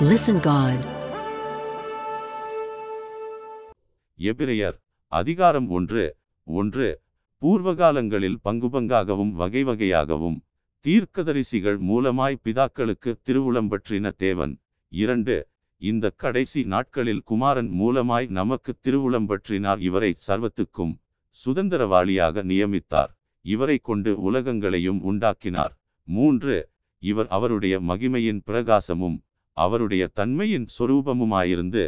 Listen God. எபிரையர் அதிகாரம் ஒன்று ஒன்று பூர்வகாலங்களில் பங்கு பங்காகவும் வகை வகையாகவும் தீர்க்கதரிசிகள் மூலமாய் பிதாக்களுக்கு திருவுளம்பற்றின தேவன். இரண்டு இந்த கடைசி நாட்களில் குமாரன் மூலமாய் நமக்கு திருவுளம்பற்றினார் இவரை சர்வத்துக்கும் சுதந்திரவாளியாக நியமித்தார். இவரை கொண்டு உலகங்களையும் உண்டாக்கினார். மூன்று இவர் அவருடைய மகிமையின் பிரகாசமும் அவருடைய தன்மையின் சொரூபமுமாயிருந்து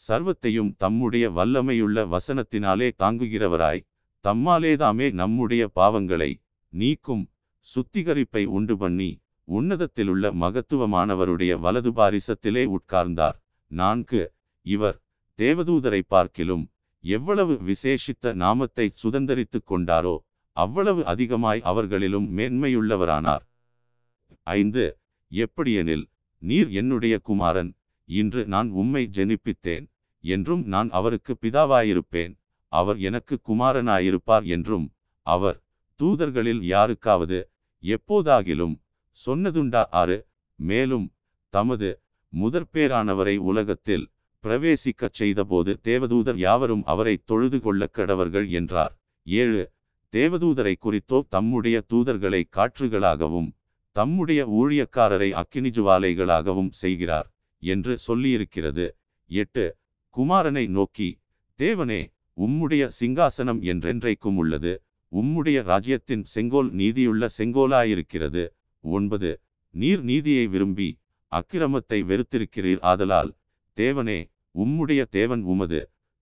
சர்வத்தையும் தம்முடைய வல்லமையுள்ள வசனத்தினாலே தாங்குகிறவராய் தம்மாலேதாமே நம்முடைய பாவங்களை நீக்கும் சுத்திகரிப்பை உண்டு பண்ணி உன்னதத்திலுள்ள மகத்துவமானவருடைய வலது பாரிசத்திலே உட்கார்ந்தார். நான்கு இவர் தேவதூதரை பார்க்கிலும் எவ்வளவு விசேஷித்த நாமத்தை சுதந்தரித்துக் கொண்டாரோ அவ்வளவு அதிகமாய் அவர்களிலும் மேன்மையுள்ளவரானார். ஐந்து எப்படியெனில் நீர் என்னுடைய குமாரன் இன்று நான் உம்மை ஜெனிப்பித்தேன் என்றும் நான் அவருக்கு பிதாவாயிருப்பேன் அவர் எனக்கு குமாரனாயிருப்பார் என்றும் அவர் தூதர்களில் யாருக்காவது எப்போதாகிலும் சொன்னதுண்டா ஆறு? மேலும் தமது முதற்பேரானவரை உலகத்தில் பிரவேசிக்கச் செய்தபோது தேவதூதர் யாவரும் அவரை தொழுது கொள்ள கடவர்கள் என்றார். ஏழு தேவதூதரை குறித்தோ தம்முடைய தூதர்களை காற்றுகளாகவும் தம்முடைய ஊழியக்காரரை அக்கினிஜுவாலைகளாகவும் செய்கிறார் என்று சொல்லியிருக்கிறது. எட்டு. குமாரனை நோக்கி தேவனே உம்முடைய சிங்காசனம் என்றென்றைக்கும் உள்ளது. உம்முடைய ராஜ்யத்தின் செங்கோல் நீதியுள்ள செங்கோலாயிருக்கிறது. ஒன்பது. நீர் நீதியை விரும்பி அக்கிரமத்தை வெறுத்திருக்கிறீர் ஆதலால் தேவனே உம்முடைய தேவன் உமது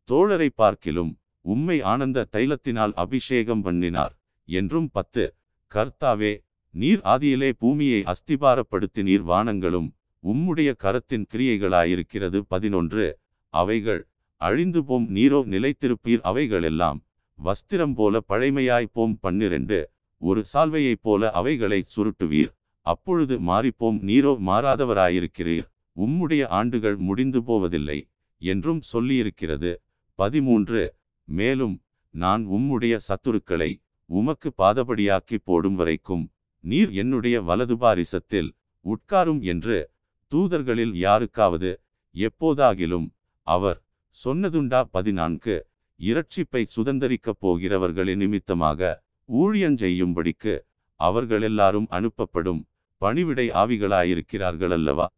தோழரை பார்க்கிலும் உம்மை ஆனந்த தைலத்தினால் அபிஷேகம் பண்ணினார் என்றும் பத்து. கர்த்தாவே நீர் ஆதியிலே பூமியை அஸ்திபாரப்படுத்தினீர் வானங்களும் உம்முடைய கரத்தின் கிரியைகளாயிருக்கிறது. பதினொன்று அவைகள் அழிந்து போம் நீரோ நிலைத்திருப்பீர். அவைகளெல்லாம் வஸ்திரம் போல பழைமையாய் போம். பன்னிரண்டு ஒரு சால்வையைப் போல அவைகளை சுருட்டுவீர். அப்பொழுது மாறிப்போம். நீரோ மாறாதவராயிருக்கிறீர். உம்முடைய ஆண்டுகள் முடிந்து போவதில்லை என்றும் சொல்லியிருக்கிறது. பதிமூன்று மேலும் நான் உம்முடைய சத்துருக்களை உமக்கு பாதபடியாக்கி போடும் வரைக்கும் நீர் என்னுடைய வலது பாரிசத்தில் உட்காரும் என்று தூதர்களில் யாருக்காவது எப்போதாகிலும் அவர் சொன்னதுண்டா? பதினான்கு. இரட்சிப்பை சுதந்தரிக்கப் போகிறவர்களின் நிமித்தமாக ஊழியஞ்செய்யும்படிக்கு அவர்கள் எல்லாரும் அனுப்பப்படும் பணிவிடை ஆவிகளாயிருக்கிறார்கள் அல்லவா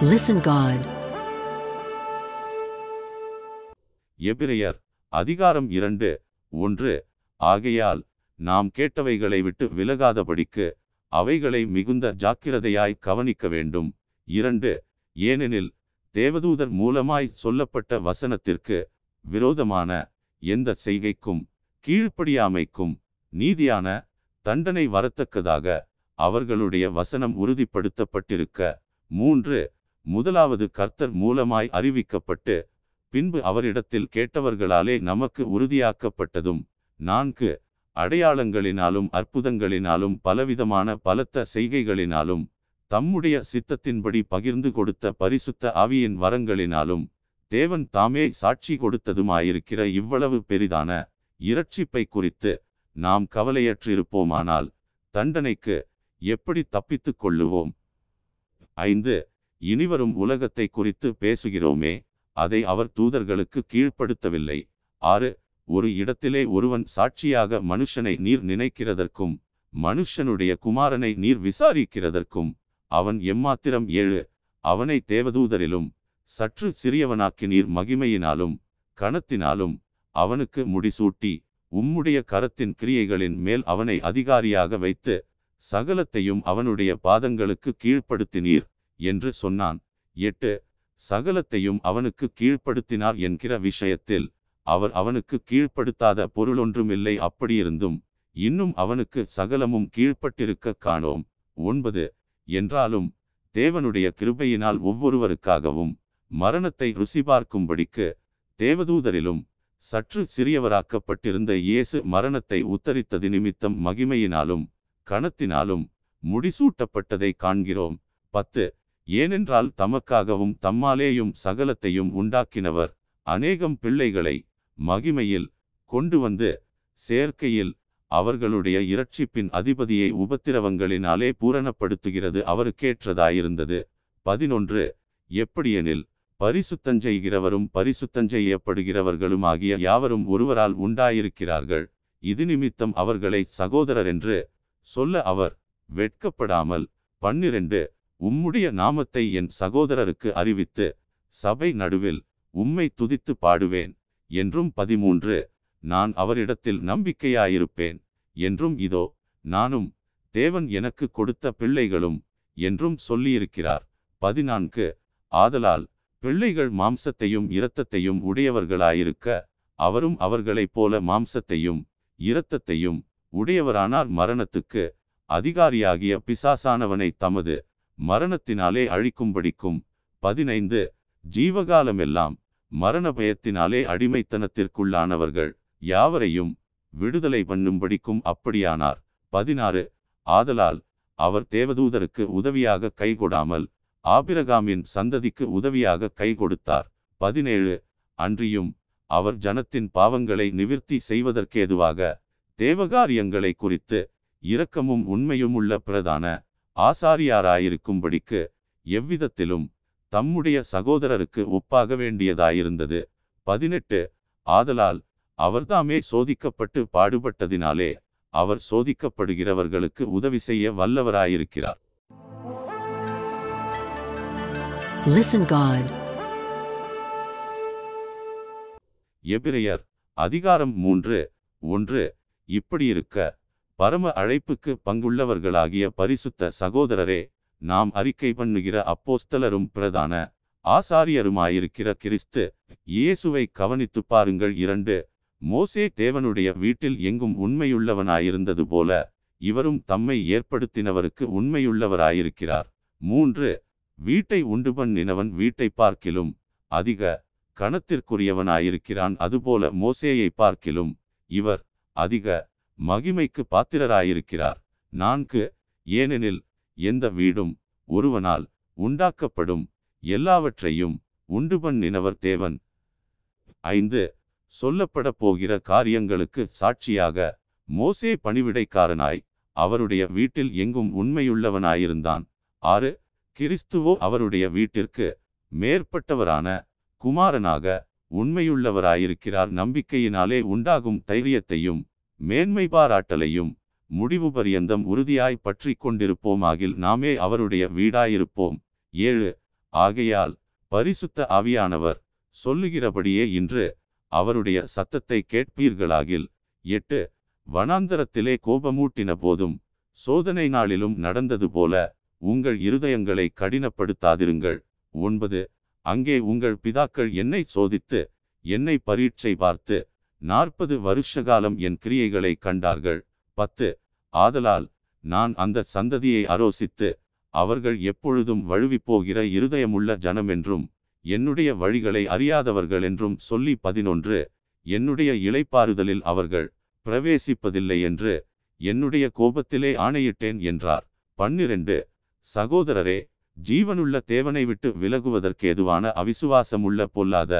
Listen God. எபிரெயர் அதிகாரம் இரண்டு ஒன்று. ஆகையால் நாம் கேட்டவைகளை விட்டு விலகாதபடிக்கு அவைகளை மிகுந்த ஜாக்கிரதையாய் கவனிக்க வேண்டும். இரண்டு ஏனெனில் தேவதூதர் மூலமாய் சொல்லப்பட்ட வசனத்திற்கு விரோதமான எந்த செய்கைக்கும் கீழ்ப்படியாமைக்கும் நீதியான தண்டனை வரத்தக்கதாக அவர்களுடைய வசனம் உறுதிப்படுத்தப்பட்டிருக்க. மூன்று முதலாவது கர்த்தர் மூலமாய் அறிவிக்கப்பட்டு பின்பு அவரிடத்தில் கேட்டவர்களாலே நமக்கு உறுதியாக்கப்பட்டதும் நான்கு அடையாளங்களினாலும் அற்புதங்களினாலும் பலவிதமான பலத்த செய்கைகளினாலும் தம்முடைய சித்தத்தின்படி பகிர்ந்து கொடுத்த பரிசுத்த ஆவியின் வரங்களினாலும் தேவன் தாமே சாட்சி கொடுத்ததுமாயிருக்கிற இவ்வளவு பெரிதான இரட்சிப்பை குறித்து நாம் கவலையற்றிருப்போமானால் தண்டனைக்கு எப்படி தப்பித்துக் கொள்ளுவோம்? ஐந்து இனிவரும் உலகத்தை குறித்து பேசுகிறோமே அதை அவர் தூதர்களுக்கு கீழ்ப்படுத்தவில்லை. ஆறு ஒரு இடத்திலே ஒருவன் சாட்சியாக மனுஷனை நீர் நினைக்கிறதற்கும் மனுஷனுடைய குமாரனை நீர் விசாரிக்கிறதற்கும் அவன் எம்மாத்திரம் ஏழு அவனை தேவதூதரிலும் சற்று சிறியவனாக்கி நீர் மகிமையினாலும் கணத்தினாலும் அவனுக்கு முடிசூட்டி உம்முடைய கரத்தின் கிரியைகளின் மேல் அவனை அதிகாரியாக வைத்து சகலத்தையும் அவனுடைய பாதங்களுக்கு கீழ்ப்படுத்தினீர் என்று சொன்னான். எட்டு சகலத்தையும் அவனுக்கு கீழ்ப்படுத்தினார் என்கிற விஷயத்தில் அவர் அவனுக்கு கீழ்ப்படுத்தாத பொருளொன்றுமில்லை. அப்படியிருந்தும் இன்னும் அவனுக்கு சகலமும் கீழ்ப்பட்டிருக்க காணோம். ஒன்பது. என்றாலும் தேவனுடைய கிருபையினால் ஒவ்வொருவருக்காகவும் மரணத்தை ருசி பார்க்கும்படிக்கு தேவதூதரிலும் சற்று சிறியவராக்கப்பட்டிருந்த இயேசு மரணத்தை உத்தரித்தது நிமித்தம் மகிமையினாலும் கணத்தினாலும் முடிசூட்டப்பட்டதை காண்கிறோம். பத்து. ஏனென்றால் தமக்காகவும் தம்மாலேயும் சகலத்தையும் உண்டாக்கினவர் அநேகம் பிள்ளைகளை மகிமையில் கொண்டு வந்து சேர்க்கையில் அவர்களுடைய இரட்சிப்பின் அதிபதியை உபத்திரவங்களினாலே பூரணப்படுத்துகிறது அவருக்கேற்றதாயிருந்தது. பதினொன்று. எப்படியெனில் பரிசுத்தஞ்செய்கிறவரும் பரிசுத்தஞ்செய்யப்படுகிறவர்களும் ஆகிய யாவரும் ஒருவரால் உண்டாயிருக்கிறார்கள். இது நிமித்தம் அவர்களை சகோதரர் என்று சொல்ல அவர் வெட்கப்படாமல் பன்னிரண்டு. உம்முடைய நாமத்தை என் சகோதரருக்கு அறிவித்து சபை நடுவில் உம்மை துதித்து பாடுவேன். என்றும் பதிமூன்று நான் அவரிடத்தில் நம்பிக்கையாயிருப்பேன் என்றும் இதோ நானும் தேவன் எனக்கு கொடுத்த பிள்ளைகளும் என்றும் சொல்லியிருக்கிறார். பதினான்கு ஆதலால் பிள்ளைகள் மாம்சத்தையும் இரத்தத்தையும் உடையவர்களாயிருக்க அவரும் அவர்களைப் போல மாம்சத்தையும் இரத்தத்தையும் உடையவரானார். மரணத்துக்கு அதிகாரியாகிய பிசாசானவனை தமது மரணத்தினாலே அழிக்கும்படிக்கும் பதினைந்து ஜீவகாலமெல்லாம் மரண பயத்தினாலே அடிமைத்தனத்திற்குள்ளானவர்கள் யாவரையும் விடுதலை பண்ணும்படிக்கும் அப்படியானார். பதினாறு. ஆதலால் அவர் தேவதூதருக்கு உதவியாக கைகொடாமல் ஆபிரகாமின் சந்ததிக்கு உதவியாக கை கொடுத்தார் பதினேழு. அன்றியும் அவர் ஜனத்தின் பாவங்களை நிவிர்த்தி செய்வதற்கேதுவாக தேவகாரியங்களை குறித்து இரக்கமும் உண்மையும் உள்ள பிரதான ஆசாரியாராயிருக்கும்படிக்கு எவ்விதத்திலும் தம்முடைய சகோதரருக்கு ஒப்பாக வேண்டியதாயிருந்தது பதினெட்டு ஆதலால் அவர்தாமே சோதிக்கப்பட்டு பாடுபட்டதினாலே அவர் சோதிக்கப்படுகிறவர்களுக்கு உதவி செய்ய வல்லவராயிருக்கிறார் Listen God. எபிரெயர் அதிகாரம் மூன்று ஒன்று இப்படியிருக்க பரம அழைப்புக்கு பங்குள்ளவர்களாகிய பரிசுத்த சகோதரரே நாம் அறிக்கை பண்ணுகிற அப்போஸ்தலரும் பிரதான ஆசாரியருமாயிருக்கிற கிறிஸ்து இயேசுவை கவனித்துப் பாருங்கள். இரண்டு மோசே தேவனுடைய வீட்டில் எங்கும் உண்மையுள்ளவனாயிருந்தது போல இவரும் தம்மை ஏற்படுத்தினவருக்கு உண்மையுள்ளவராயிருக்கிறார். மூன்று வீட்டை உண்டு பண்ணினவன் வீட்டை பார்க்கிலும் அதிக கணத்திற்குரியவனாயிருக்கிறான் அதுபோல மோசேயை பார்க்கிலும் இவர் அதிக மகிமைக்கு பாத்திரராயிருக்கிறார். நான்கு ஏனெனில் எந்த வீடும் ஒருவனால் உண்டாக்கப்படும். எல்லாவற்றையும் உண்டு பண்ணினவர் தேவன். ஐந்து சொல்லப்பட போகிற காரியங்களுக்கு சாட்சியாக மோசே பணிவிடைக்காரனாய் அவருடைய வீட்டில் எங்கும் உண்மையுள்ளவனாயிருந்தான். ஆறு கிறிஸ்துவோ அவருடைய வீட்டிற்கு மேற்பட்டவரான குமாரனாக உண்மையுள்ளவராயிருக்கிறார். நம்பிக்கையினாலே உண்டாகும் தைரியத்தையும் மேன்மை பாராட்டலையும் முடிவு பரியந்தம் உறுதியாய் பற்றி கொண்டிருப்போமாகில் நாமே அவருடைய வீடாயிருப்போம். ஏழு. ஆகையால் பரிசுத்த ஆவியானவர் சொல்லுகிறபடியே இன்று அவருடைய சத்தத்தை கேட்பீர்களாகில். எட்டு. வனாந்தரத்திலே கோபமூட்டின போதும் சோதனை நாளிலும் நடந்தது போல உங்கள் இருதயங்களை கடினப்படுத்தாதிருங்கள். ஒன்பது. அங்கே உங்கள் பிதாக்கள் என்னை சோதித்து என்னை பரீட்சை பார்த்து நாற்பது வருஷகாலம் என் கிரியைகளை கண்டார்கள். பத்து. ஆதலால் நான் அந்த சந்ததியை ஆரோசித்து அவர்கள் எப்பொழுதும் வழுவிப் போகிற இருதயமுள்ள ஜனமென்றும் என்னுடைய வழிகளை அறியாதவர்கள் என்றும் சொல்லி பதினொன்று என்னுடைய இலைப்பாறுதலில் அவர்கள் பிரவேசிப்பதில்லை என்று என்னுடைய கோபத்திலே ஆணையிட்டேன் என்றார். பன்னிரண்டு சகோதரரே ஜீவனுள்ள தேவனை விட்டு விலகுவதற்கு எதுவான அவிசுவாசமுள்ள பொல்லாத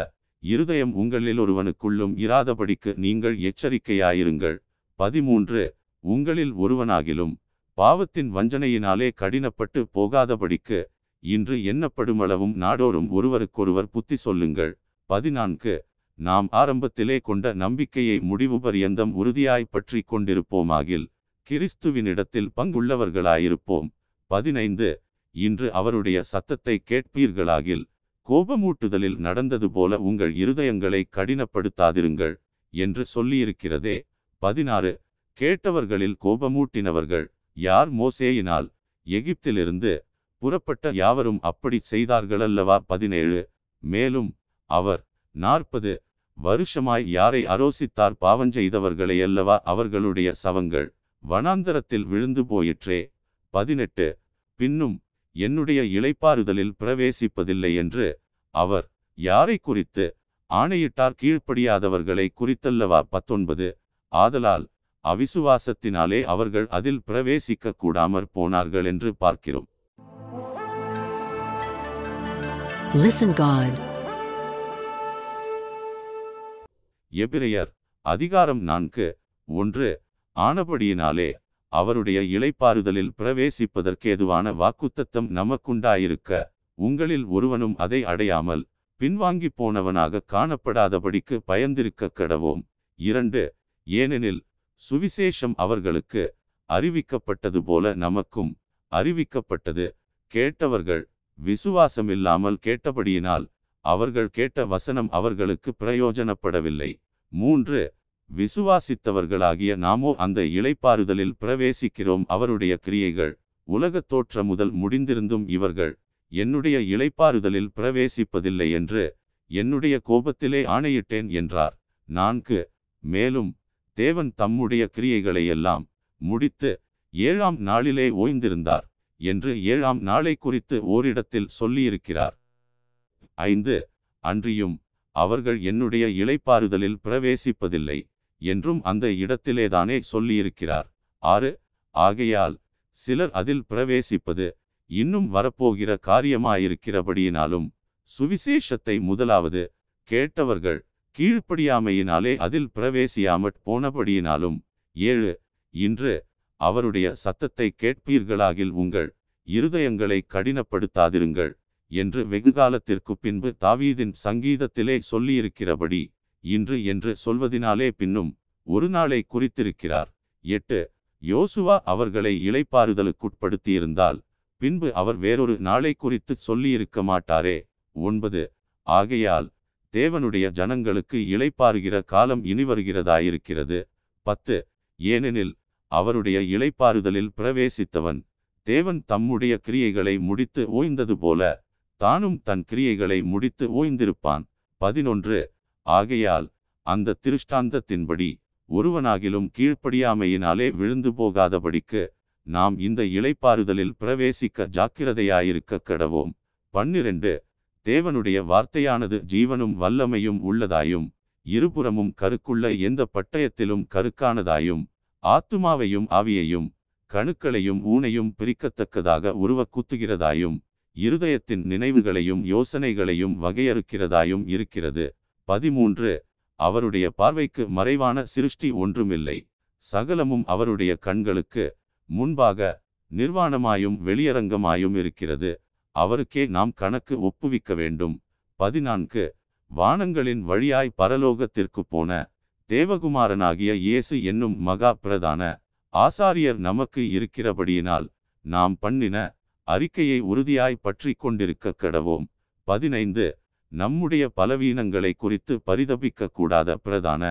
இருதயம் உங்களில் ஒருவனுக்குள்ளும் இராதபடிக்கு நீங்கள் எச்சரிக்கையாயிருங்கள். பதிமூன்று உங்களில் ஒருவனாகிலும் பாவத்தின் வஞ்சனையினாலே கடினப்பட்டு போகாதபடிக்கு இன்று எண்ணப்படுமளவும் நாடோறும் ஒருவருக்கொருவர் புத்தி சொல்லுங்கள். பதினான்கு. நாம் ஆரம்பத்திலே கொண்ட நம்பிக்கையை முடிவு பரியந்தம் உறுதியாய் பற்றி கொண்டிருப்போமாகில் கிறிஸ்துவினிடத்தில் பங்குள்ளவர்களாயிருப்போம். பதினைந்து. இன்று அவருடைய சத்தத்தை கேட்பீர்களாகில் கோபமூட்டுதலில் நடந்தது போல உங்கள் இருதயங்களை கடினப்படுத்தாதிருங்கள் என்று சொல்லியிருக்கிறதே. பதினாறு. கேட்டவர்களில் கோபமூட்டினவர்கள் யார்? மோசேயினால் எகிப்திலிருந்து புறப்பட்ட யாவரும் அப்படி செய்தார்களல்லவா? பதினேழு. மேலும் அவர் நாற்பது வருஷமாய் யாரை அரோசித்தார்? பாவஞ்செய்தவர்களை அல்லவா அவர்களுடைய சவங்கள் வனாந்தரத்தில் விழுந்து போயிற்றே. பதினெட்டு. பின்னும் என்னுடைய இளைப்பாறுதலில் பிரவேசிப்பதில்லை என்று அவர் யாரை குறித்து ஆணையிட்டார்? கீழ்ப்படியாதவர்களை குறித்தல்லவா? பத்தொன்பது. ஆதலால் அவிசுவாசத்தினாலே அவர்கள் அதில் பிரவேசிக்க கூடாமற் போனார்கள் என்று பார்க்கிறோம் Listen God. எபிரெயர் அதிகாரம் நான்கு ஒன்று ஆனபடியினாலே அவருடைய இளைப்பாறுதலில் பிரவேசிப்பதற்கேதுவான வாக்குத்தத்தம் நமக்குண்டாயிருக்க உங்களில் ஒருவனும் அதை அடையாமல் பின்வாங்கி போனவனாக காணப்படாதபடிக்கு பயந்திருக்க கடவோம் இரண்டு ஏனெனில் சுவிசேஷம் அவர்களுக்கு அறிவிக்கப்பட்டது போல நமக்கும் அறிவிக்கப்பட்டது. கேட்டவர்கள் விசுவாசமில்லாமல் கேட்டபடியினால் அவர்கள் கேட்ட வசனம் அவர்களுக்கு பிரயோஜனப்படவில்லை. மூன்று விசுவாசித்தவர்களாகிய நாமோ அந்த இலைப்பாறுதலில் பிரவேசிக்கிறோம். அவருடைய கிரியைகள் உலகத் தோற்ற முதல் முடிந்திருந்தும் இவர்கள் என்னுடைய இலைப்பாறுதலில் பிரவேசிப்பதில்லை என்று என்னுடைய கோபத்திலே ஆணையிட்டேன் என்றார். நான்கு மேலும் தேவன் தம்முடைய கிரியைகளை எல்லாம் முடித்து ஏழாம் நாளிலே ஓய்ந்திருந்தார் என்று ஏழாம் நாளை குறித்து ஓரிடத்தில் சொல்லியிருக்கிறார். ஐந்து அன்றியும் அவர்கள் என்னுடைய இளைப்பாறுதலில் பிரவேசிப்பதில்லை என்றும் அந்த இடத்திலேதானே சொல்லியிருக்கிறார். ஆறு ஆகையால் சிலர் அதில் பிரவேசிப்பது இன்னும் வரப்போகிற காரியமாயிருக்கிறபடியினாலும் சுவிசேஷத்தை முதலாவது கேட்டவர்கள் கீழ்ப்படியாமையினாலே அதில் பிரவேசியாமற் போனபடியினாலும் ஏழு இன்று அவருடைய சத்தத்தை கேட்பீர்களாகில் உங்கள் இருதயங்களை கடினப்படுத்தாதிருங்கள் என்று வெகுகாலத்திற்கு பின்பு தாவீதின் சங்கீதத்திலே சொல்லியிருக்கிறபடி இன்று என்று சொல்வதினாலே பின்னும் ஒரு நாளை குறித்திருக்கிறார். எட்டு யோசுவா அவர்களை இளைப்பாறுதலுக்குட்படுத்தியிருந்தால் பின்பு அவர் வேறொரு நாளை குறித்து சொல்லியிருக்க மாட்டாரே ஒன்பது ஆகையால் தேவனுடைய ஜனங்களுக்கு இளைப்பாறுகிற காலம் இனி வருகிறதாயிருக்கிறது. பத்து. ஏனெனில் அவருடைய இளைப்பாறுதலில் பிரவேசித்தவன் தேவன் தம்முடைய கிரியைகளை முடித்து ஓய்ந்தது போல தானும் தன் கிரியைகளை முடித்து ஓய்ந்திருப்பான். பதினொன்று. ஆகையால் அந்த திருஷ்டாந்தத்தின்படி ஒருவனாகிலும் கீழ்ப்படியாமையினாலே விழுந்து போகாதபடிக்கு நாம் இந்த இளைப்பாறுதலில் பிரவேசிக்க ஜாக்கிரதையாயிருக்க கடவோம். பன்னிரண்டு. தேவனுடைய வார்த்தையானது ஜீவனும் வல்லமையும் உள்ளதாயும் இருபுறமும் கருக்குள்ள எந்த பட்டயத்திலும் கருக்கானதாயும் ஆத்துமாவையும் ஆவியையும் கணுக்களையும் ஊனையும் பிரிக்கத்தக்கதாக உருவ குத்துகிறதாயும் இருதயத்தின் நினைவுகளையும் யோசனைகளையும் வகையறுக்கிறதாயும் இருக்கிறது. பதிமூன்று. அவருடைய பார்வைக்கு மறைவான சிருஷ்டி ஒன்றுமில்லை. சகலமும் அவருடைய கண்களுக்கு முன்பாக நிர்வாணமாயும் வெளியரங்கமாயும் இருக்கிறது. அவருக்கே நாம் கணக்கு ஒப்புவிக்க வேண்டும். பதினான்கு. வானங்களின் வழியாய் பரலோகத்திற்கு போன தேவகுமாரனாகிய இயேசு என்னும் மகா பிரதான ஆசாரியர் நமக்கு இருக்கிறபடியினால் நாம் பண்ணின அறிக்கையை உறுதியாய் பற்றி கொண்டிருக்க கடவோம். பதினைந்து. நம்முடைய பலவீனங்களை குறித்து பரிதபிக்க கூடாத பிரதான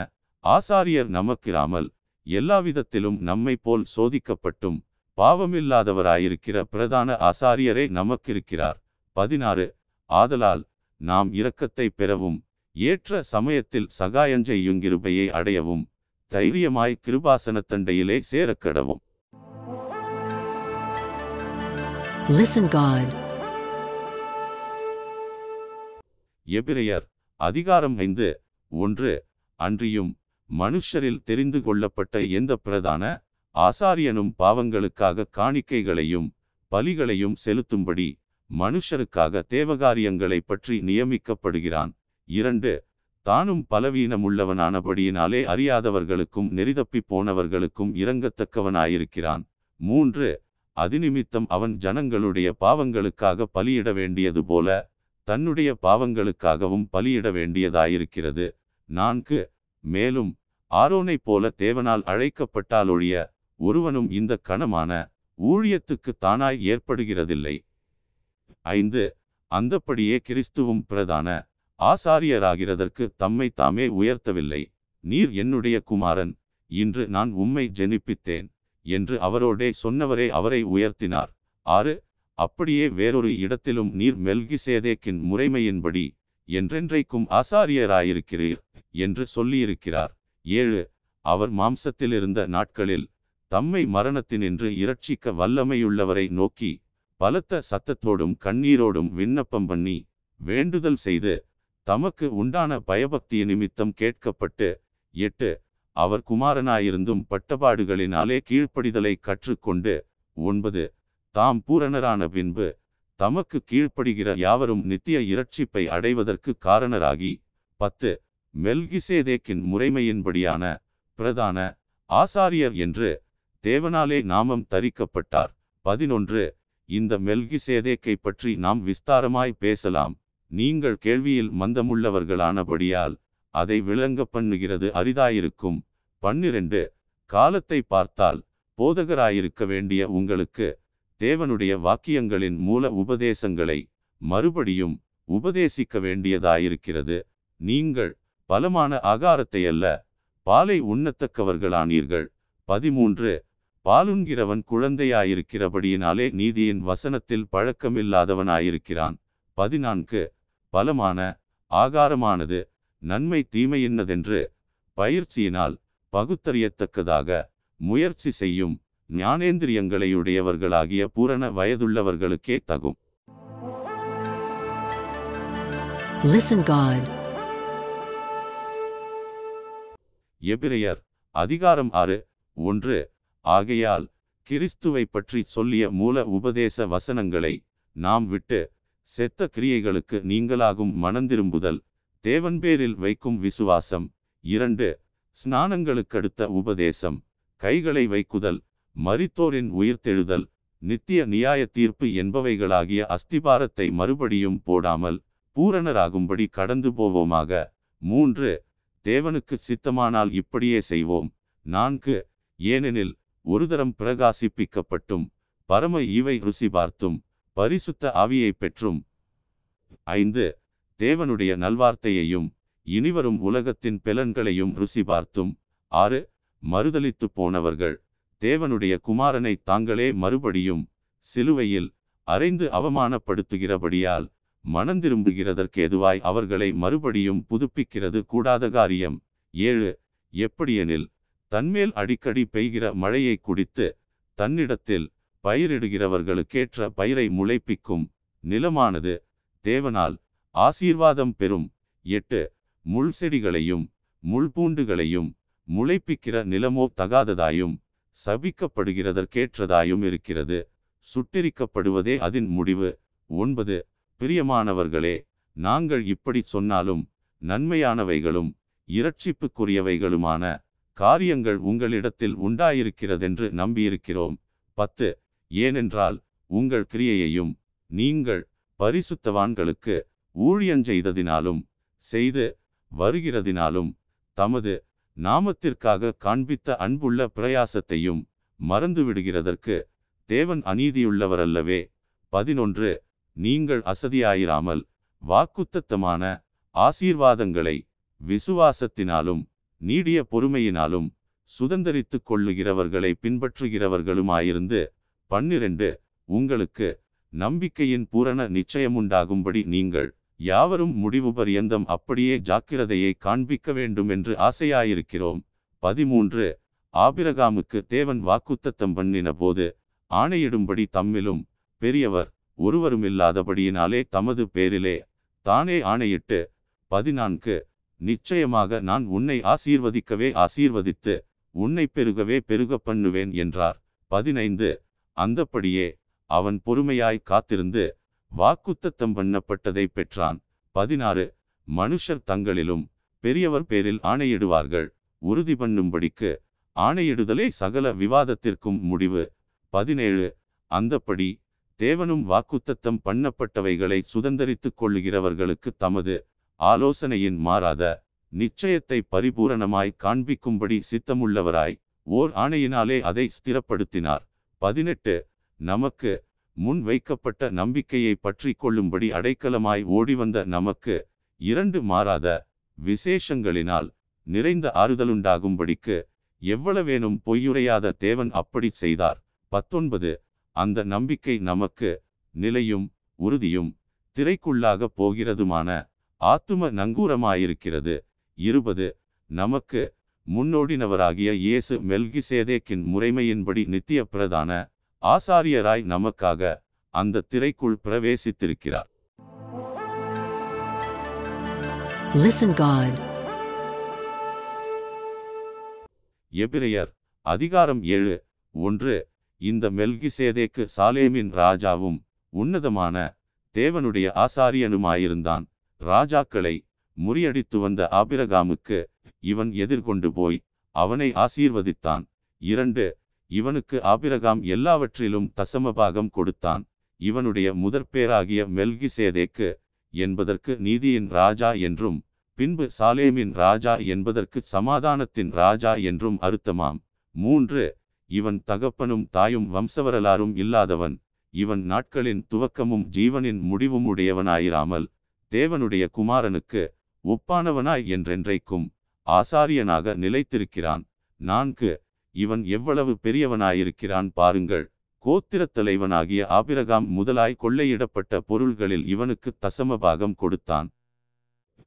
ஆசாரியர் நமக்கிராமல் எல்லாவிதத்திலும் நம்மை போல் சோதிக்கப்பட்டும் பாவமில்லாதவராயிருக்கிற பிரதான ஆசாரியரே நமக்கிருக்கிறார். பதினாறு. ஆதலால் நாம் இரக்கத்தை பெறவும் ஏற்ற சமயத்தில் சகாயஞ்செய்யுங்கிருபையை அடையவும் தைரியமாய் கிருபாசனத்தண்டையிலே சேரக்கடவும். Listen God. எபிரெயர் அதிகாரம் ஐந்து. ஒன்று. அன்றியும் மனுஷரில் தெரிந்து கொள்ளப்பட்ட எந்த பிரதான ஆசாரியனும் பாவங்களுக்காக காணிக்கைகளையும் பலிகளையும் செலுத்தும்படி மனுஷருக்காக தேவகாரியங்களை பற்றி நியமிக்கப்படுகிறான். இரண்டு தானும் பலவீனமுள்ளவனானபடியினாலே அறியாதவர்களுக்கும் நெறிதப்பி போனவர்களுக்கும் இறங்கத்தக்கவனாயிருக்கிறான் மூன்று அதிநிமித்தம் அவன் ஜனங்களுடைய பாவங்களுக்காக பலியிட வேண்டியது போல தன்னுடைய பாவங்களுக்காகவும் பலியிட வேண்டியதாயிருக்கிறது. நான்கு மேலும் ஆரோனைப் போல தேவனால் அழைக்கப்பட்டாலொழிய ஒருவனும் இந்த கணமான ஊழியத்துக்கு தானாய் ஏற்படுகிறதில்லை. ஐந்து அந்தப்படியே கிறிஸ்துவும் பிரதான ஆசாரியராகிறதற்கு தம்மை தாமே உயர்த்தவில்லை. நீர் என்னுடைய குமாரன் இன்று நான் உம்மை ஜெனிப்பித்தேன் என்று அவரோடே சொன்னவரே அவரை உயர்த்தினார். ஆறு அப்படியே வேறொரு இடத்திலும் நீர் மெல்கிசேதேக்கின் முறைமையின்படி என்றென்றைக்கும் ஆசாரியராயிருக்கிறீர் என்று சொல்லியிருக்கிறார். ஏழு அவர் மாம்சத்திலிருந்த நாட்களில் தம்மை மரணத்தினின்று இரட்சிக்க வல்லமையுள்ளவரை நோக்கி பலத்த சத்தத்தோடும் கண்ணீரோடும் விண்ணப்பம் பண்ணி வேண்டுதல் செய்து தமக்கு உண்டான பயபக்தி நிமித்தம் கேட்கப்பட்டு எட்டு அவர் குமாரனாயிருந்தும் பட்டபாடுகளினாலே கீழ்ப்படிதலை கற்றுக்கொண்டு ஒன்பது தாம் பூரணரான பின்பு தமக்கு கீழ்ப்படுகிற யாவரும் நித்திய இரட்சிப்பை அடைவதற்கு காரணராகி பத்து மெல்கிசேதேக்கின் முறைமையின்படியான பிரதான ஆசாரியர் என்று தேவனாலே நாமம் தரிக்கப்பட்டார். பதினொன்று இந்த மெல்கிசேதேக்கை பற்றி நாம் விஸ்தாரமாய் பேசலாம். நீங்கள் கேள்வியில் மந்தமுள்ளவர்களானபடியால் அதை விளங்க பண்ணுகிறது அரிதாயிருக்கும். பன்னிரண்டு காலத்தை பார்த்தால் போதகராயிருக்க வேண்டிய உங்களுக்கு தேவனுடைய வாக்கியங்களின் மூல உபதேசங்களை மறுபடியும் உபதேசிக்க வேண்டியதாயிருக்கிறது. நீங்கள் பலமான ஆகாரத்தை அல்ல பாலை உண்ணத்தக்கவர்களானீர்கள். பதிமூன்று பாலுண்கிறவன் குழந்தையாயிருக்கிறபடியினாலே நீதியின் வசனத்தில் பழக்கமில்லாதவனாயிருக்கிறான். பதினான்கு. பலமான ஆகாரமானது நன்மை தீமையின்னதென்று பயிற்சியினால் பகுத்தறியத்தக்கதாக முயற்சி செய்யும் ஞானேந்திரியங்களையுடையவர்களாகிய பூரண வயதுள்ளவர்களுக்கே தகும். Listen God. எபிரெயர் அதிகாரம் ஆறு ஒன்று. ஆகையால் கிறிஸ்துவை பற்றி சொல்லிய மூல உபதேச வசனங்களை நாம் விட்டு செத்த கிரியைகளுக்கு நீங்களாகும் மனந்திரும்புதல் தேவன் பேரில் வைக்கும் விசுவாசம். இரண்டு ஸ்நானங்களுக்கடுத்த உபதேசம் கைகளை வைக்குதல் மரித்தோரின் உயிர்த்தெழுதல் நித்திய நியாய தீர்ப்பு என்பவைகளாகிய அஸ்திபாரத்தை மறுபடியும் போடாமல் பூரணராகும்படி கடந்து போவோமாக. மூன்று தேவனுக்கு சித்தமானால் இப்படியே செய்வோம். நான்கு ஏனெனில் ஒருதரம் பிரகாசிப்பிக்கப்பட்டும். பரம ஈவை ருசி பார்த்தும் பரிசுத்த ஆவியை பெற்றும். ஐந்து தேவனுடைய நல்வார்த்தையையும் இனிவரும் உலகத்தின் பெலன்களையும் ருசி பார்த்தும். ஆறு மறுதளித்து போனவர்கள் தேவனுடைய குமாரனை தாங்களே மறுபடியும் சிலுவையில் அறைந்து அவமானப்படுத்துகிறபடியால் மனந்திரும்புகிறதற்கேதுவாய் அவர்களை மறுபடியும் புதுப்பிக்கிறது கூடாத காரியம். ஏழு எப்படியெனில் தன்மேல் அடிக்கடி பெய்கிற மழையை குடித்து தன்னிடத்தில் பயிரிடுகிறவர்களுக்கேற்ற பயிரை முளைப்பிக்கும் நிலமானது. தேவனால் ஆசீர்வாதம் பெறும். எட்டு. முள் செடிகளையும் முள்பூண்டுகளையும் முளைப்பிக்கிற நிலமோ தகாததாயும் சபிக்கப்படுகிறதற்கேற்றதாயும் இருக்கிறது. சுட்டிரிக்கப்படுவதே அதன் முடிவு. ஒன்பது. பிரியமானவர்களே நாங்கள் இப்படி சொன்னாலும் நன்மையானவைகளும் இரட்சிப்புக்குரியவைகளுமான காரியங்கள் உங்களிடத்தில் உண்டாயிருக்கிறதென்று நம்பியிருக்கிறோம். பத்து ஏனென்றால் உங்கள் கிரியையையும் நீங்கள் பரிசுத்தவான்களுக்கு ஊழியஞ்செய்ததினாலும் செய்து வருகிறதினாலும் தமது நாமத்திற்காக காண்பித்த அன்புள்ள பிரயாசத்தையும் மறந்துவிடுகிறதற்கு தேவன் அநீதியுள்ளவரல்லவே. பதினொன்று நீங்கள் அசதியாயிராமல் வாக்குத்தத்தமான ஆசீர்வாதங்களை விசுவாசத்தினாலும் நீடிய பொறுமையினாலும் சுதந்தரித்துக் கொள்ளுகிறவர்களை பின்பற்றுகிறவர்களுமாயிருந்து பன்னிரண்டு உங்களுக்கு நம்பிக்கையின் பூரண நிச்சயமுண்டாகும்படி நீங்கள் யாவரும் முடிவு பரியந்தம் அப்படியே ஜாக்கிரதையை காண்பிக்க வேண்டும் என்று ஆசையாயிருக்கிறோம். பதிமூன்று ஆபிரகாமுக்கு தேவன் வாக்குத்தத்தம் பண்ணின போது ஆணையிடும்படி தம்மிலும் பெரியவர் ஒருவருமில்லாதபடியினாலே தமது பேரிலே தானே ஆணையிட்டு பதினான்கு நிச்சயமாக நான் உன்னை ஆசீர்வதிக்கவே ஆசீர்வதித்து உன்னை பெருகவே பெருக பண்ணுவேன் என்றார். பதினைந்து. அந்தப்படியே அவன் பொறுமையாய் காத்திருந்து வாக்குத்தத்தம் பண்ணப்பட்டதை பெற்றான். பதினாறு. மனுஷர் தங்களிலும் பெரியவர் பேரில் ஆணையிடுவார்கள். உறுதி பண்ணும்படிக்கு ஆணையிடுதலே சகல விவாதத்திற்கும் முடிவு. பதினேழு. அந்தப்படி தேவனும் வாக்குத்தத்தம் பண்ணப்பட்டவைகளை சுதந்தரித்துக் கொள்ளுகிறவர்களுக்கு தமது ஆலோசனையின் மாறாத நிச்சயத்தை பரிபூரணமாய் காண்பிக்கும்படி சித்தமுள்ளவராய் ஓர் ஆணையினாலே அதை ஸ்திரப்படுத்தினார். பதினெட்டு. நமக்கு முன் வைக்கப்பட்ட நம்பிக்கையை பற்றி கொள்ளும்படி அடைக்கலமாய் ஓடிவந்த நமக்கு இரண்டு மாறாத விசேஷங்களினால் நிறைந்த ஆறுதலுண்டாகும்படிக்கு எவ்வளவேனும் பொய்யுரையாத தேவன் அப்படி செய்தார். பத்தொன்பது. அந்த நம்பிக்கை நமக்கு நிலையும் உறுதியும் திரைக்குள்ளாக போகிறதுமான ஆத்தும நங்கூரமாயிருக்கிறது. இருபது. நமக்கு முன்னோடினவராகிய இயேசு மெல்கிசேதேக்கின் முறைமையின்படி நித்திய பிரதான ஆசாரியராய் நமக்காக அந்த திரைக்குள் பிரவேசித்திருக்கிறார். Listen God. எபிரெயர் அதிகாரம் ஏழு. ஒன்று. இந்த மெல்கிசேதேக்கு சாலேமின் ராஜாவும் உன்னதமான தேவனுடைய ஆசாரியனுமாயிருந்தான். ராஜாக்களை முறியடித்து வந்த ஆபிரகாமுக்கு இவன் எதிர்கொண்டு போய் அவனை ஆசீர்வதித்தான். இரண்டு இவனுக்கு ஆபிரகாம் எல்லாவற்றிலும் தசமபாகம் கொடுத்தான். இவனுடைய முதற்பேராகிய மெல்கிசேதேக்கு என்பதற்கு நீதியின் ராஜா என்றும் பின்பு சாலேமின் ராஜா என்பதற்கு சமாதானத்தின் ராஜா என்றும் அர்த்தமாம். மூன்று இவன் தகப்பனும் தாயும் வம்சவரலாறும் இல்லாதவன். இவன் நாட்களின் துவக்கமும் ஜீவனின் முடிவும் உடையவனாயிராமல் தேவனுடைய குமாரனுக்கு ஒப்பானவனாய் என்றென்றைக்கும் ஆசாரியனாக நிலைத்திருக்கிறான். நான்கு இவன் எவ்வளவு பெரியவனாயிருக்கிறான் பாருங்கள். கோத்திரத் தலைவனாகிய ஆபிரகாம் முதலாய் கொள்ளையிடப்பட்ட பொருள்களில் இவனுக்கு தசமபாகம் கொடுத்தான்.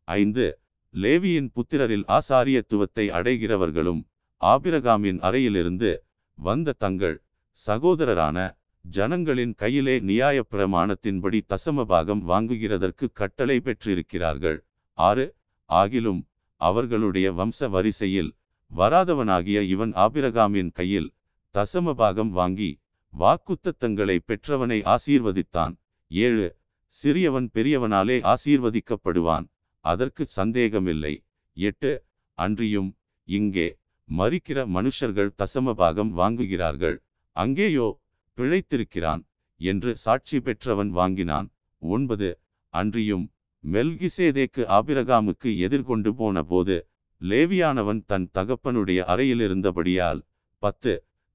ஐந்து லேவியின் புத்திரரில் ஆசாரியத்துவத்தை அடைகிறவர்களும் ஆபிரகாமின் அறையிலிருந்து வந்த தங்கள் சகோதரரான ஜனங்களின் கையிலே நியாயப் பிரமாணத்தின்படி தசமபாகம் வாங்குகிறதற்கு கட்டளை பெற்றிருக்கிறார்கள். ஆறு ஆகிலும் அவர்களுடைய வம்ச வரிசையில் வராதவனாகிய இவன் ஆபிரகாமின் கையில் தசமபாகம் வாங்கி வாக்குத்தத்தங்களை பெற்றவனை ஆசீர்வதித்தான். ஏழு சிறியவன் பெரியவனாலே ஆசீர்வதிக்கப்படுவான். அதற்கு சந்தேகமில்லை. எட்டு அன்றியும் இங்கே மறிக்கிற மனுஷர்கள் தசமபாகம் வாங்குகிறார்கள். அங்கேயோ பிழைத்திருக்கிறான் என்று சாட்சி பெற்றவன் வாங்கினான். ஒன்பது. அன்றியும் மெல்கிசேதேக்கு ஆபிரகாமுக்கு எதிர்கொண்டு போன போது லேவியானவன் தன் தகப்பனுடைய அறையிலிருந்தபடியால் பத்து.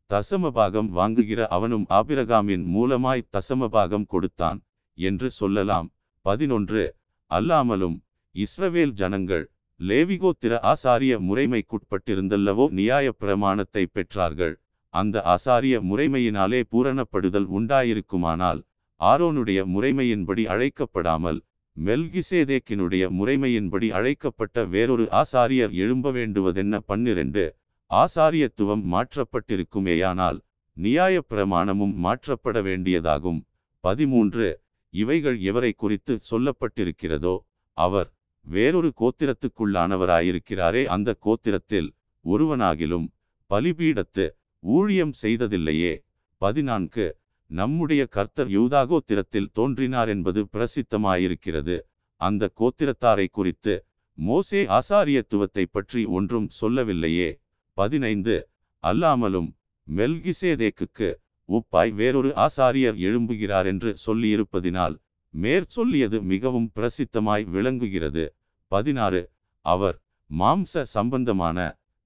தசமபாகம் வாங்குகிற அவனும் ஆபிரகாமின் மூலமாய் தசமபாகம் கொடுத்தான் என்று சொல்லலாம். பதினொன்று. அல்லாமலும் இஸ்ரவேல் ஜனங்கள் லேவிகோத்திர ஆசாரிய முறைமைக்குட்பட்டிருந்தல்லவோ நியாய பிரமாணத்தை பெற்றார்கள். அந்த ஆசாரிய முறைமையினாலே பூரணப்படுதல் உண்டாயிருக்குமானால் ஆரோனுடைய முறைமையின்படி அழைக்கப்படாமல் மெல்கிசேதேக்கினுடைய முறைமையின்படி அழைக்கப்பட்ட வேறொரு ஆசாரியர் எழும்ப வேண்டுவதென்ன பன்னிரண்டு ஆசாரியத்துவம் மாற்றப்பட்டிருக்குமேயானால் நியாய பிரமாணமும் மாற்றப்பட வேண்டியதாகும் பதிமூன்று இவைகள் எவரை குறித்து சொல்லப்பட்டிருக்கிறதோ அவர் வேறொரு கோத்திரத்துக்குள்ளானவராயிருக்கிறாரே அந்த கோத்திரத்தில் ஒருவனாகிலும் பலிபீடத்து ஊழியம் செய்ததில்லையே. பதினான்கு. நம்முடைய கர்த்தர் யூதா கோத்திரத்தில் தோன்றினார் என்பது பிரசித்தமாயிருக்கிறது. அந்த கோத்திரத்தாரை குறித்து மோசே ஆசாரியத்துவத்தை பற்றி ஒன்றும் சொல்லவில்லையே. பதினைந்து. அல்லாமலும் மெல்கிசேதேக்குக்கு உப்பாய் வேறொரு ஆசாரியர் எழும்புகிறார் என்று சொல்லியிருப்பதினால் மேற்சொல்லியது மிகவும் பிரசித்தமாய் விளங்குகிறது. பதினாறு. அவர் மாம்ச சம்பந்தமான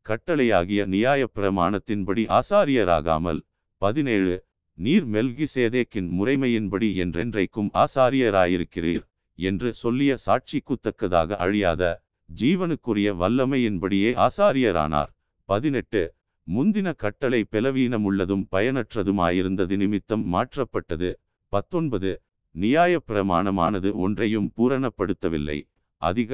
கட்டளையாகிய நியாயப் பிரமாணத்தின்படி ஆசாரியராகாமல் பதினேழு நீர் மெல்கிசேதேக்கின் முறைமையின்படி என்றென்றைக்கும் ஆசாரியராயிருக்கிறீர் என்று சொல்லிய சாட்சிக்குத்தக்கதாக அழியாத ஜீவனுக்குரிய வல்லமையின்படியே ஆசாரியரானார். பதினெட்டு முந்தின கட்டளை பெலவீனமுள்ளதும் பயனற்றதுமாயிருந்தது நிமித்தம் மாற்றப்பட்டது. பத்தொன்பது நியாய பிரமாணமானது ஒன்றையும் பூரணப்படுத்தவில்லை. அதிக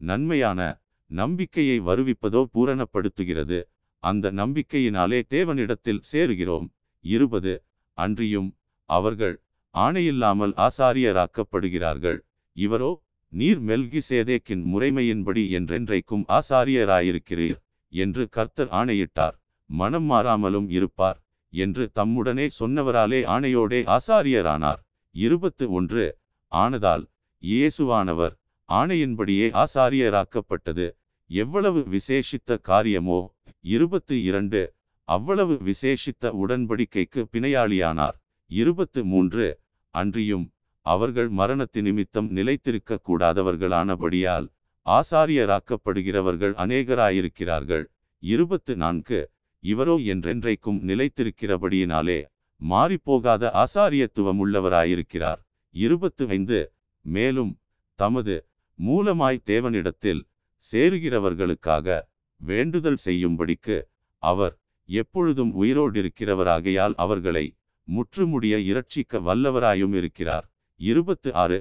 நன்மையான நம்பிக்கையை வருவிப்பதோ பூரணப்படுத்துகிறது. அந்த நம்பிக்கையினாலே தேவனிடத்தில் சேருகிறோம். இருபது. அன்றியும் அவர்கள் ஆணையில்லாமல் ஆசாரியராக்கப்படுகிறார்கள். இவரோ நீர் மெல்கி சேதேக்கின் முறைமையின்படி என்றென்றைக்கும் ஆசாரியராயிருக்கிறீர் என்று கர்த்தர் ஆணையிட்டார். மனம் மாறாமலும் இருப்பார் என்று தம்முடனே சொன்னவராலே ஆணையோடே ஆசாரியரானார். இருபத்து ஒன்று. ஆனதால் இயேசுவானவர் ஆணையின்படியே ஆசாரியராக்கப்பட்டது. எவ்வளவு விசேஷித்த காரியமோ? இருபத்து இரண்டு. அவ்வளவு விசேஷித்த உடன்படிக்கைக்கு பிணையாளியானார். இருபத்து மூன்று. அன்றியும் அவர்கள் மரணத்து நிமித்தம் நிலைத்திருக்க கூடாதவர்களானபடியால் ஆசாரியராக்கப்படுகிறவர்கள் அநேகராயிருக்கிறார்கள். இருபத்து நான்கு. இவரோ என்றென்றைக்கும் நிலைத்திருக்கிறபடியினாலே மாறிப்போகாத ஆசாரியத்துவம் உள்ளவராயிருக்கிறார் இருபத்து ஐந்து. மேலும் தமது மூலமாய் தேவனிடத்தில் சேருகிறவர்களுக்காக வேண்டுதல் செய்யும்படிக்கு அவர் எப்பொழுதும் உயிரோடிருக்கிறவராகையால் அவர்களை முற்றுமுடிய இரட்சிக்க வல்லவராயும் இருக்கிறார். இருபத்து ஆறு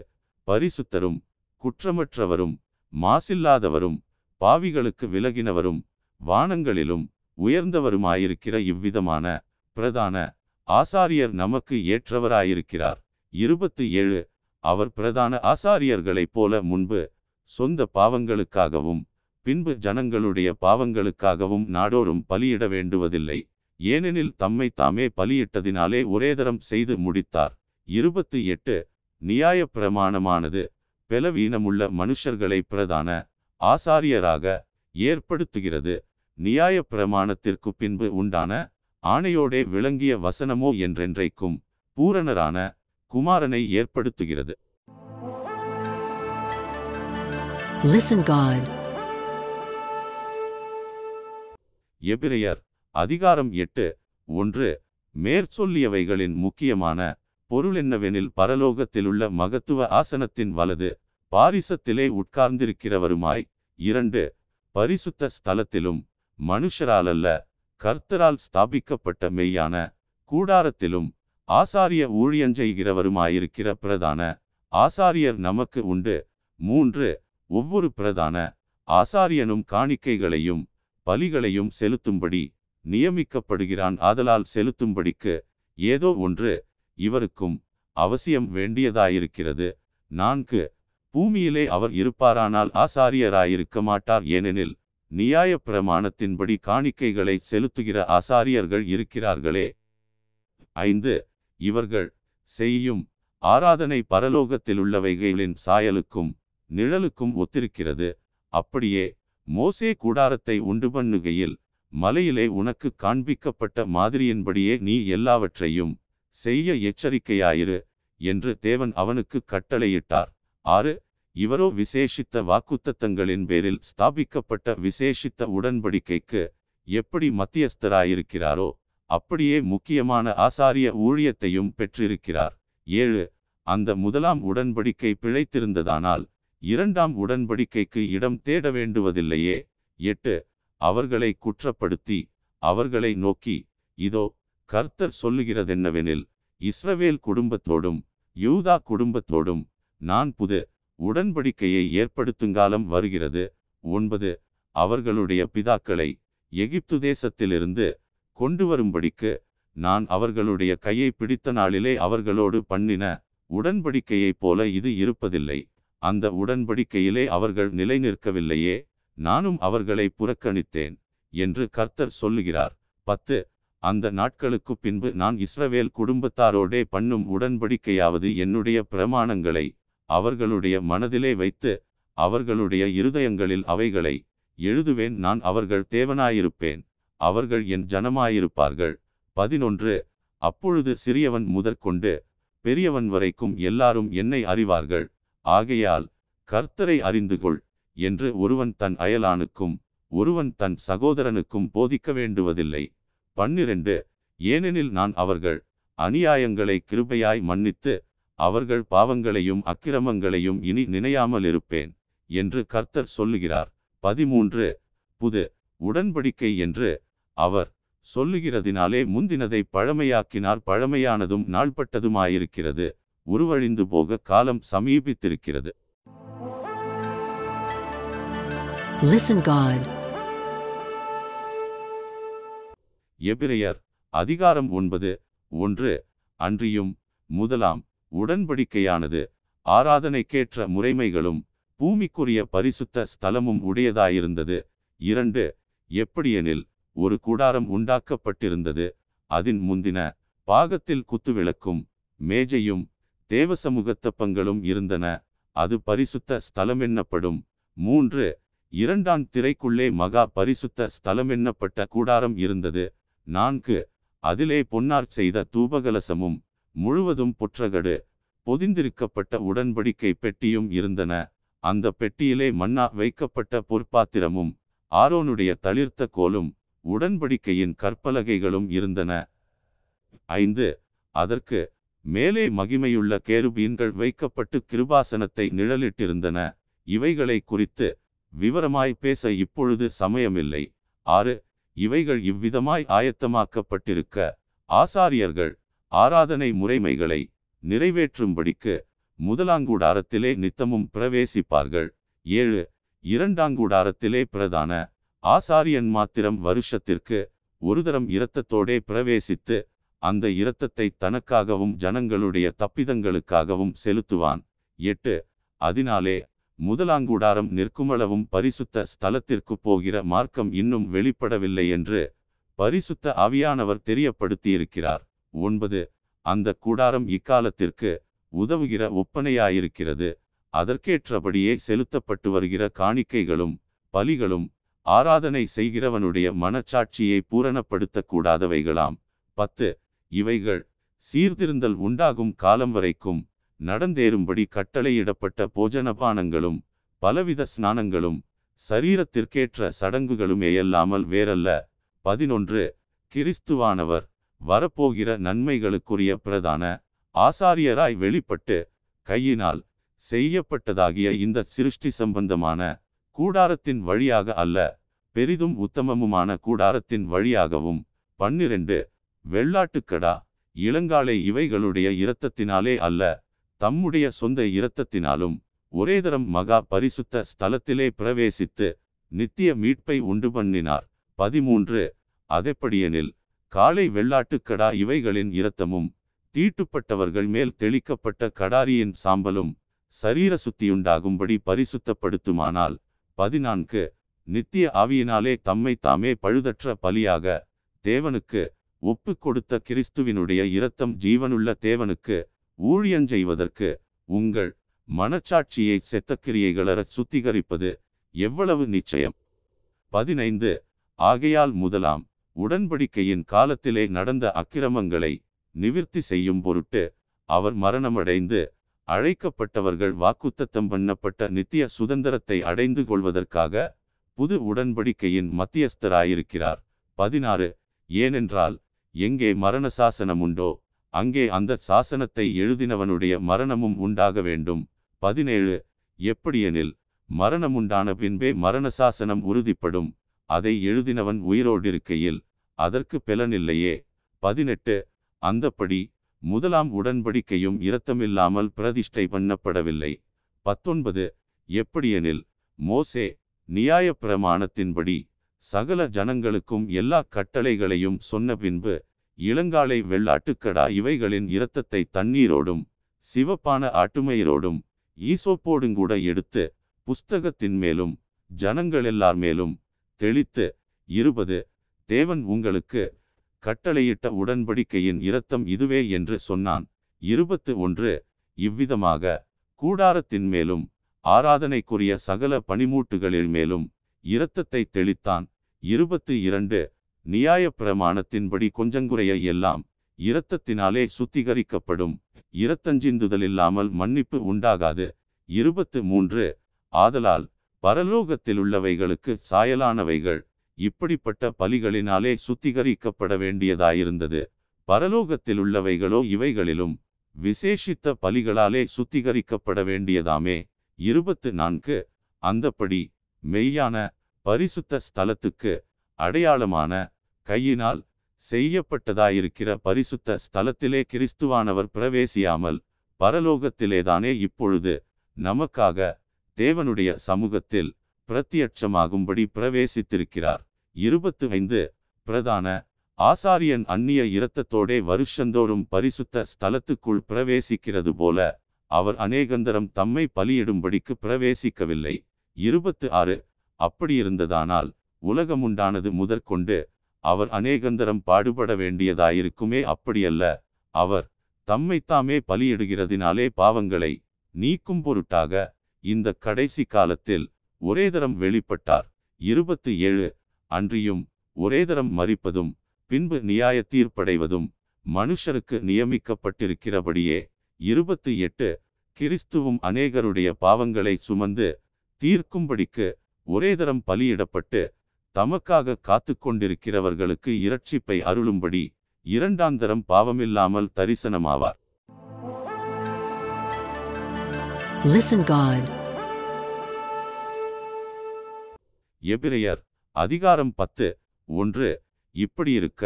பரிசுத்தரும் குற்றமற்றவரும் மாசில்லாதவரும் பாவிகளுக்கு விலகினவரும் வானங்களிலும் உயர்ந்தவருமாயிருக்கிற இவ்விதமான பிரதான ஆசாரியர் நமக்கு ஏற்றவராயிருக்கிறார். இருபத்து ஏழு அவர் பிரதான ஆசாரியர்களைப் போல முன்பு சொந்த பாவங்களுக்காகவும் பின்பு ஜனங்களுடைய பாவங்களுக்காகவும் நாடோறும் பலியிட வேண்டுவதில்லை. ஏனெனில் தம்மை தாமே பலியிட்டதினாலே ஒரேதரம் செய்து முடித்தார். இருபத்து எட்டு. நியாய பிரமாணமானது பெலவீனமுள்ள மனுஷர்களை பிரதான ஆசாரியராக ஏற்படுத்துகிறது. நியாய பிரமாணத்திற்கு பின்பு உண்டான ஆணையோடே விளங்கிய வசனமோ என்றென்றைக்கும் பூரணரான குமாரனை ஏற்படுத்துகிறது Listen God. எபிரெயர் அதிகாரம் எட்டு ஒன்று மேற்சொல்லியவைகளின் முக்கியமான பொருள் என்னவெனில் பரலோகத்திலுள்ள மகத்துவ ஆசனத்தின் வலது பாரிசத்திலே உட்கார்ந்திருக்கிறவருமாய் இரண்டு பரிசுத்த ஸ்தலத்திலும் மனுஷராலல்ல கர்த்தரால் ஸ்தாபிக்கப்பட்ட மெய்யான கூடாரத்திலும் ஆசாரிய ஊழியஞ்செய்கிறவருமாயிருக்கிற பிரதான ஆசாரியர் நமக்கு உண்டு. மூன்று ஒவ்வொரு பிரதான ஆசாரியனும் காணிக்கைகளையும் பலிகளையும் செலுத்தும்படி நியமிக்கப்படுகிறான். ஆதலால் செலுத்தும்படிக்கு ஏதோ ஒன்று இவருக்கும் அவசியம் வேண்டியதாயிருக்கிறது. நான்கு பூமியிலே அவர் இருப்பாரானால் ஆசாரியராயிருக்க மாட்டார். ஏனெனில் நியாய பிரமாணத்தின்படி காணிக்கைகளை செலுத்துகிற ஆசாரியர்கள் இருக்கிறார்களே. ஐந்து இவர்கள் செய்யும் ஆராதனை பரலோகத்திலுள்ளவைகளின் சாயலுக்கும் நிழலுக்கும் ஒத்திருக்கிறது. அப்படியே மோசே கூடாரத்தை உண்டு பண்ணுகையில் மலையிலே உனக்கு காண்பிக்கப்பட்ட மாதிரியின்படியே நீ எல்லாவற்றையும் செய்ய எச்சரிக்கையாயிரு என்று தேவன் அவனுக்கு கட்டளையிட்டார். ஆறு இவரோ விசேஷித்த வாக்குத்தத்தங்களின் பேரில் ஸ்தாபிக்கப்பட்ட விசேஷித்த உடன்படிக்கைக்கு எப்படி மத்தியஸ்தராயிருக்கிறாரோ அப்படியே முக்கியமான ஆசாரிய ஊழியத்தையும் பெற்றிருக்கிறார். ஏழு அந்த முதலாம் உடன்படிக்கை பிழைத்திருந்ததானால் இரண்டாம் உடன்படிக்கைக்கு இடம் தேட வேண்டுவதில்லையே. எட்டு அவர்களை குற்றப்படுத்தி அவர்களை நோக்கி இதோ கர்த்தர் சொல்லுகிறதென்னவெனில் இஸ்ரவேல் குடும்பத்தோடும் யூதா குடும்பத்தோடும் நான் புது உடன்படிக்கையை ஏற்படுத்துங்காலம் வருகிறது. ஒன்பது அவர்களுடைய பிதாக்களை எகிப்து தேசத்திலிருந்து கொண்டு வரும்படிக்கு நான் அவர்களுடைய கையை பிடித்த நாளிலே அவர்களோடு பண்ணின உடன்படிக்கையைப் போல இது இருப்பதில்லை. அந்த உடன்படிக்கையிலே அவர்கள் நிலை நிற்கவில்லையே நானும் அவர்களை புறக்கணித்தேன் என்று கர்த்தர் சொல்லுகிறார். பத்து அந்த நாட்களுக்கு பின்பு நான் இஸ்ரவேல் குடும்பத்தாரோடே பண்ணும் உடன்படிக்கையாவது என்னுடைய பிரமாணங்களை அவர்களுடைய மனதிலே வைத்து அவர்களுடைய இருதயங்களில் அவைகளை எழுதுவேன். நான் அவர்கள் தேவனாயிருப்பேன். அவர்கள் என் ஜனமாயிருப்பார்கள். பதினொன்று அப்பொழுது சிறியவன் முதற்கொண்டு பெரியவன் வரைக்கும் எல்லாரும் என்னை அறிவார்கள். ஆகையால் கர்த்தரை அறிந்து கொள் என்று ஒருவன் தன் அயலானுக்கும் ஒருவன் தன் சகோதரனுக்கும் போதிக்க வேண்டுவதில்லை. பன்னிரண்டு ஏனெனில் நான் அவர்கள் அநியாயங்களை கிருபையாய் மன்னித்து அவர்கள் பாவங்களையும் அக்கிரமங்களையும் இனி நினையாமல் இருப்பேன் என்று கர்த்தர் சொல்லுகிறார். பதிமூன்று புது உடன்படிக்கை என்று அவர் சொல்லுகிறதினாலே முந்தினதை பழமையாக்கினார் பழமையானதும் நாள்பட்டதுமாயிருக்கிறது. உருவழிந்து போக காலம் சமீபித்திருக்கிறது. Listen God. எபிரெயர் அதிகாரம் ஒன்பது ஒன்று அன்றியும் முதலாம் உடன்படிக்கையானது ஆராதனைக்கேற்ற முறைமைகளும் பூமிக்குரிய பரிசுத்த ஸ்தலமும் உடையதாயிருந்தது. இரண்டு எப்படியெனில் ஒரு கூடாரம் உண்டாக்கப்பட்டிருந்தது. அதன் முந்தின பாகத்தில் குத்துவிளக்கும் மேஜையும் தேவசமூகத்தப்பங்களும் இருந்தன. அது பரிசுத்த ஸ்தலமென்னப்படும். மூன்று இரண்டாம் திரைக்குள்ளே மகா பரிசுத்த ஸ்தலமென்னப்பட்ட கூடாரம் இருந்தது. நான்கு அதிலே பொன்னார் செய்த தூபகலசமும் முழுவதும் புற்றகடு பொதிந்திருக்கப்பட்ட உடன்படிக்கை பெட்டியும் இருந்தன. அந்த பெட்டியிலே மன்னா வைக்கப்பட்ட பொற்பாத்திரமும் ஆரோனுடைய தளிர்த்த கோலும் உடன்படிக்கையின் கற்பலகைகளும் இருந்தன. ஐந்து அதற்கு மேலே மகிமையுள்ள கேருபீன்கள் வைக்கப்பட்டு கிருபாசனத்தை நிழலிட்டிருந்தன. இவைகளை குறித்து விவரமாய் பேச இப்பொழுது சமயமில்லை. ஆறு இவைகள் இவ்விதமாய் ஆயத்தமாக்கப்பட்டிருக்க ஆசாரியர்கள் ஆராதனை முறைமைகளை நிறைவேற்றும்படிக்கு முதலாங்கூடாரத்திலே நித்தமும் பிரவேசிப்பார்கள். ஏழு இரண்டாங்கூடாரத்திலே பிரதான ஆசாரியன் மாத்திரம் வருஷத்திற்கு ஒரு தரம் இரத்தத்தோடே பிரவேசித்து அந்த இரத்தத்தை தனக்காகவும் ஜனங்களுடைய தப்பிதங்களுக்காகவும் செலுத்துவான். எட்டு அதனாலே முதலாங்கூடாரம் நிற்குமளவும் பரிசுத்த ஸ்தலத்திற்கு போகிற மார்க்கம் இன்னும் வெளிப்படவில்லை என்று பரிசுத்த ஆவியானவர் தெரியப்படுத்தியிருக்கிறார். ஒன்பது அந்த கூடாரம் இக்காலத்திற்கு உதவுகிற ஒப்பனையாயிருக்கிறது. அதற்கேற்றபடியே செலுத்தப்பட்டு வருகிற காணிக்கைகளும் பலிகளும் ஆராதனை செய்கிறவனுடைய மனச்சாட்சியை பூரணப்படுத்தக்கூடாதவைகளாம். பத்து இவைகள் சீர்திருந்தல் உண்டாகும் காலம் வரைக்கும் நடந்தேறும்படி கட்டளையிடப்பட்ட போஜனபானங்களும் பலவித ஸ்நானங்களும் சரீரத்திற்கேற்ற சடங்குகளுமேயல்லாமல் வேறல்ல. பதினொன்று கிறிஸ்துவானவர் வரப்போகிற நன்மைகளுக்குரிய பிரதான ஆசாரியராய் வெளிப்பட்டு கையினால் செய்யப்பட்டதாகிய இந்த சிருஷ்டி சம்பந்தமான கூடாரத்தின் வழியாக அல்ல பெரிதும் உத்தமமுமான கூடாரத்தின் வழியாகவும். பன்னிரண்டு வெள்ளாட்டுக்கடா இளங்காலை இவைகளுடைய இரத்தத்தினாலே அல்ல தம்முடைய சொந்த இரத்தத்தினாலும். ஒரேதரம் மகா பரிசுத்த ஸ்தலத்திலே பிரவேசித்து நித்திய மீட்பை உண்டு பண்ணினார். பதிமூன்று அதெப்படியெனில் காலை வெள்ளாட்டுக்கடா இவைகளின் இரத்தமும் தீட்டுப்பட்டவர்கள் மேல் தெளிக்கப்பட்ட கடாரியின் சாம்பலும் சரீர சுத்தியுண்டாகும்படி பரிசுத்தப்படுத்துமானால் பதினான்கு. நித்திய ஆவியினாலே தம்மை தாமே பழுதற்ற பலியாக தேவனுக்கு ஒப்பு கொடுத்த கிறிஸ்துவினுடைய இரத்தம் ஜீவனுள்ள தேவனுக்கு ஊழியஞ்செய்வதற்கு உங்கள் மனச்சாட்சியை செத்தக்கிரியைகளற சுத்திகரிப்பது எவ்வளவு நிச்சயம்? பதினைந்து. ஆகையால் முதலாம் உடன்படிக்கையின் காலத்திலே நடந்த அக்கிரமங்களை நிவிற்த்தி செய்யும் பொருட்டு அவர் மரணமடைந்து அழைக்கப்பட்டவர்கள் வாக்குத்தத்தம் பண்ணப்பட்ட நித்திய சுதந்திரத்தை அடைந்து கொள்வதற்காக புது உடன்படிக்கையின் மத்தியஸ்தராயிருக்கிறார். பதினாறு. ஏனென்றால் எங்கே மரண சாசனம் உண்டோ அங்கே அந்த சாசனத்தை எழுதினவனுடைய மரணமும் உண்டாக வேண்டும். பதினேழு. எப்படியெனில் மரணமுண்டான பின்பே மரண சாசனம் உறுதிப்படும். அதை எழுதினவன் உயிரோடிருக்கையில் அதற்கு பெலனில்லையே பதினெட்டு. அந்தப்படி முதலாம் உடன்படிக்கையும் இரத்தமில்லாமல் பிரதிஷ்டை பண்ணப்படவில்லை. பத்தொன்பது. எப்படியெனில் மோசே நியாய பிரமாணத்தின்படி சகல ஜனங்களுக்கும் எல்லா கட்டளைகளையும் சொன்ன பின்பு இளங்காலை வெள்ளாட்டுக்கடா இவைகளின் இரத்தத்தை தண்ணீரோடும் சிவப்பான ஆட்டுமயிரோடும் ஈசோப்போடுங்கூட எடுத்து புஸ்தகத்தின் மேலும் ஜனங்கள் எல்லார் மேலும் தெளித்து இருபது. தேவன் உங்களுக்கு கட்டளையிட்ட உடன்படிக்கையின் இரத்தம் இதுவே என்று சொன்னான். இருபத்து ஒன்று இவ்விதமாக கூடாரத்தின் மேலும் ஆராதனைக்குரிய சகல பனிமூட்டுகளின் மேலும் இரத்தத்தை தெளித்தான். இருபத்து இரண்டு நியாய பிரமாணத்தின்படி கொஞ்சங்குறைய எல்லாம் இரத்தத்தினாலே சுத்திகரிக்கப்படும். இரத்தஞ்சிந்துதலில்லாமல் மன்னிப்பு உண்டாகாது. இருபத்து மூன்று ஆதலால் பரலோகத்திலுள்ளவைகளுக்கு சாயலானவைகள் இப்படிப்பட்ட பலிகளினாலே சுத்திகரிக்கப்பட வேண்டியதாயிருந்தது. பரலோகத்திலுள்ளவைகளோ இவைகளிலும் விசேஷித்த பலிகளாலே சுத்திகரிக்கப்பட வேண்டியதாமே. இருபத்து நான்கு. அந்தப்படி மெய்யான பரிசுத்த ஸ்தலத்துக்கு அடையாளமான கையினால் செய்யப்பட்டதாயிருக்கிற பரிசுத்த ஸ்தலத்திலே கிறிஸ்துவானவர் பிரவேசியாமல் பரலோகத்திலேதானே இப்பொழுது நமக்காக தேவனுடைய சமூகத்தில் பிரத்தியட்சமாகும்படி பிரவேசித்திருக்கிறார். இருபத்து ஐந்து பிரதான ஆசாரியன் அந்நிய இரத்தத்தோடே வருஷந்தோறும் பரிசுத்த ஸ்தலத்துக்குள் பிரவேசிக்கிறது போல அவர் அநேகந்தரம் தம்மை பலியிடும்படிக்கு பிரவேசிக்கவில்லை. இருபத்து ஆறு அப்படியிருந்ததானால் உலகமுண்டானது முதற்கொண்டு அவர் அநேகந்தரம் பாடுபட வேண்டியதாயிருக்குமே அப்படியல்ல அவர் தம்மைத்தாமே பலியிடுகிறதினாலே பாவங்களை நீக்கும் பொருட்டாக இந்த கடைசி காலத்தில் ஒரேதரம் வெளிப்பட்டார். இருபத்தி ஏழு அன்றியும் ஒரேதரம் மறிப்பதும் பின்பு நியாய தீர்ப்படைவதும் மனுஷருக்கு நியமிக்கப்பட்டிருக்கிறபடியே இருபத்து எட்டு கிறிஸ்துவும் அநேகருடைய பாவங்களை சுமந்து தீர்க்கும்படிக்கு ஒரேதரம் பலியிடப்பட்டு தமக்காக காத்து கொண்டிருக்கிறவர்களுக்கு இரட்சிப்பை அருளும்படி இரண்டாந்தரம் பாவமில்லாமல் தரிசனமாவார் Listen God. எபிரெயர் அதிகாரம் பத்து. ஒன்று. இப்படியிருக்க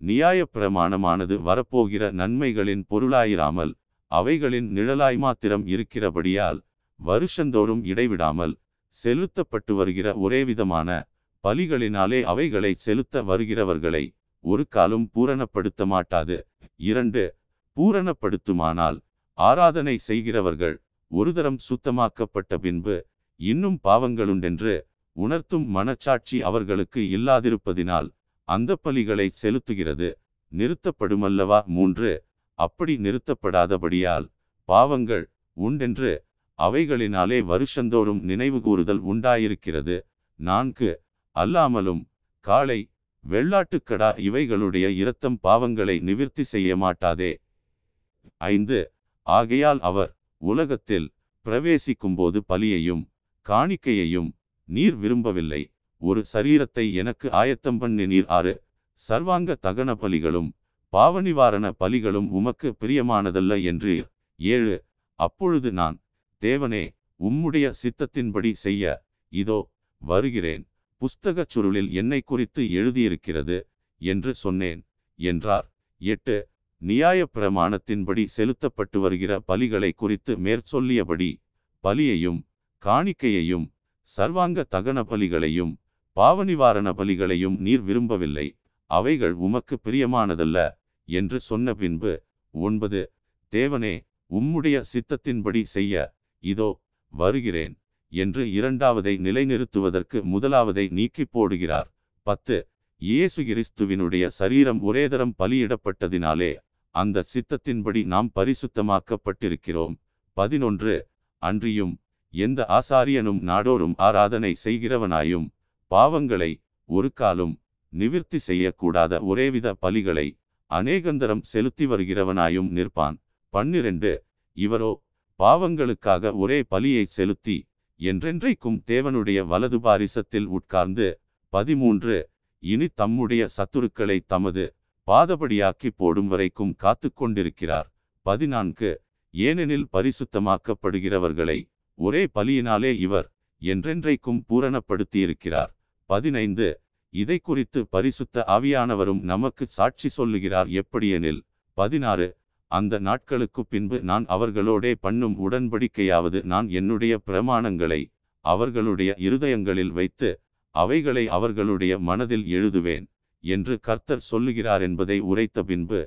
நியாய பிரமாணமானது வரப்போகிற நன்மைகளின் பொருளாயிராமல் அவைகளின் நிழலாய் மாத்திரம் இருக்கிறபடியால் வருஷந்தோறும் இடைவிடாமல் செலுத்தப்பட்டு வருகிற ஒரேவிதமான பலிகளினாலே அவைகளை செலுத்த வருகிறவர்களை ஒரு காலும் பூரணப்படுத்த மாட்டாது. இரண்டு. பூரணப்படுத்துமானால் ஆராதனை செய்கிறவர்கள் ஒருதரம் சுத்தமாக்கப்பட்ட பின்பு இன்னும் பாவங்களுண்டென்று உணர்த்தும் மனச்சாட்சி அவர்களுக்கு இல்லாதிருப்பதினால் அந்த பலிகளை செலுத்துகிறது. நிறுத்தப்படுமல்லவா? மூன்று. அப்படி நிறுத்தப்படாதபடியால் பாவங்கள் உண்டென்று அவைகளினாலே வருஷந்தோறும் நினைவு கூறுதல் உண்டாயிருக்கிறது. நான்கு. அல்லாமலும் காளை வெள்ளாட்டுக்கடா இவைகளுடைய இரத்தம் பாவங்களை நிவிர்த்தி செய்ய மாட்டாதே. ஐந்து. ஆகையால் அவர் உலகத்தில் பிரவேசிக்கும்போது பலியையும் காணிக்கையையும் நீர் விரும்பவில்லை. ஒரு சரீரத்தை எனக்கு ஆயத்தம் பண்ணி நீர் ஆறு. சர்வாங்க தகன பலிகளும் பாவநிவாரண பலிகளும் உமக்கு பிரியமானதல்ல என்று ஏழு. அப்பொழுது நான் தேவனே உம்முடைய சித்தத்தின்படி செய்ய இதோ வருகிறேன். புஸ்தகச் சுருளில் என்னை குறித்து எழுதியிருக்கிறது என்று சொன்னேன் என்றார். எட்டு. நியாய பிரமாணத்தின்படி செலுத்தப்பட்டு வருகிற பலிகளை குறித்து மேற்சொல்லியபடி பலியையும் காணிக்கையையும் சர்வாங்க தகன பலிகளையும் பாவநிவாரண பலிகளையும் நீர் விரும்பவில்லை. அவைகள் உமக்கு பிரியமானதல்ல என்று சொன்ன பின்பு ஒன்பது தேவனே உம்முடைய சித்தத்தின்படி செய்ய இதோ வருகிறேன் என்று இரண்டாவதை நிலைநிறுத்துவதற்கு முதலாவதை நீக்கி போடுகிறார். பத்து இயேசு கிறிஸ்துவினுடைய சரீரம் ஒரேதரம் பலியிடப்பட்டதினாலே அந்த சித்தத்தின்படி நாம் பரிசுத்தமாக்கப்பட்டிருக்கிறோம். பதினொன்று அன்றியும் எந்த ஆசாரியனும் நாடோறும் ஆராதனை செய்கிறவனாயும் பாவங்களை ஒரு காலும் நிவிற்த்தி செய்யக்கூடாத ஒரேவித பலிகளை அநேகந்தரம் செலுத்தி வருகிறவனாயும் நிற்பான். பன்னிரண்டு இவரோ பாவங்களுக்காக ஒரே பலியை செலுத்தி என்றென்றைக்கும் தேவனுடைய வலது பாரிசத்தில் உட்கார்ந்து பதிமூன்று இனி தம்முடைய சத்துருக்களை தமது பாதபடியாக்கி போடும் வரைக்கும் காத்து கொண்டிருக்கிறார் பதினான்கு ஏனெனில் பரிசுத்தமாக்கப்படுகிறவர்களை ஒரே பலியினாலே இவர் என்றென்றைக்கும் பூரணப்படுத்தியிருக்கிறார். பதினைந்து. இதை குறித்து பரிசுத்த ஆவியானவரும் நமக்கு சாட்சி சொல்லுகிறார் எப்படியெனில் பதினாறு. அந்த நாட்களுக்கு பின்பு நான் அவர்களோடே பண்ணும் உடன்படிக்கையாவது நான் என்னுடைய பிரமாணங்களை அவர்களுடைய இருதயங்களில் வைத்து அவைகளை அவர்களுடைய மனதில் எழுதுவேன் என்று கர்த்தர் சொல்லுகிறார் என்பதை உரைத்த பின்பு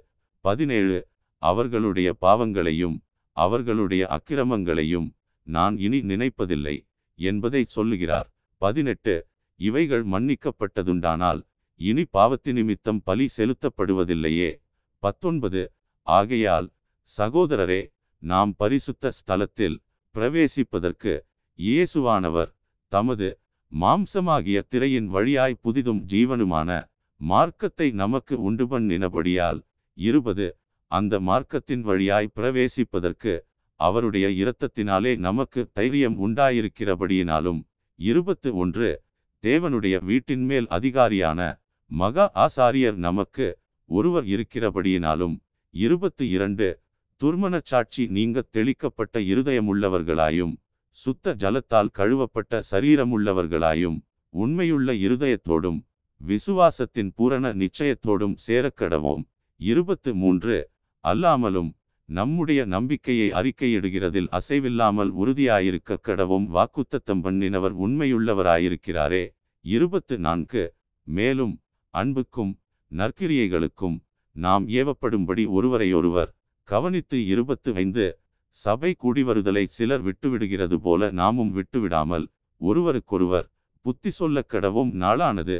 பதினேழு. அவர்களுடைய பாவங்களையும் அவர்களுடைய அக்கிரமங்களையும் நான் இனி நினைப்பதில்லை என்பதை சொல்லுகிறார். பதினெட்டு இவைகள் மன்னிக்கப்பட்டதுண்டானால் இனி பாவத்தி நிமித்தம் பலி செலுத்தப்படுவதில்லையே. பத்தொன்பது ஆகையால் சகோதரரே நாம் பரிசுத்த ஸ்தலத்தில் பிரவேசிப்பதற்கு இயேசுவானவர் தமது மாம்சமாகிய திரையின் வழியாய் புதிதும் ஜீவனுமான மார்க்கத்தை நமக்கு உண்டு பண்ணினபடியால் இருபது அந்த மார்க்கத்தின் வழியாய் பிரவேசிப்பதற்கு அவருடைய இரத்தத்தினாலே நமக்கு தைரியம் உண்டாயிருக்கிறபடியினாலும் இருபத்து ஒன்று தேவனுடைய வீட்டின் மேல் அதிகாரியான மகா ஆசாரியர் நமக்கு ஒருவர் இருக்கிறபடியினாலும் இருபத்து இரண்டு துர்மனச் சாட்சி நீங்க தெளிக்கப்பட்ட இருதயமுள்ளவர்களாயும் சுத்த ஜலத்தால் கழுவப்பட்ட சரீரமுள்ளவர்களாயும் உண்மையுள்ள இருதயத்தோடும் விசுவாசத்தின் பூரண நிச்சயத்தோடும் சேரக்கடவோம். இருபத்து மூன்று அல்லாமலும் நம்முடைய நம்பிக்கையை அறிக்கையிடுகிறதில் அசைவில்லாமல் உறுதியாயிருக்க கடவும் வாக்குத்தத்தம் பண்ணினவர் உண்மையுள்ளவராயிருக்கிறாரே. இருபத்து நான்கு. மேலும் அன்புக்கும் நற்கிரியைகளுக்கும் நாம் ஏவப்படும்படி ஒருவரையொருவர் கவனித்து இருபத்து ஐந்து. சபை கூடிவருதலை சிலர் விட்டுவிடுகிறது போல நாமும் விட்டுவிடாமல் ஒருவருக்கொருவர் புத்தி சொல்ல கடவும் நாளானது.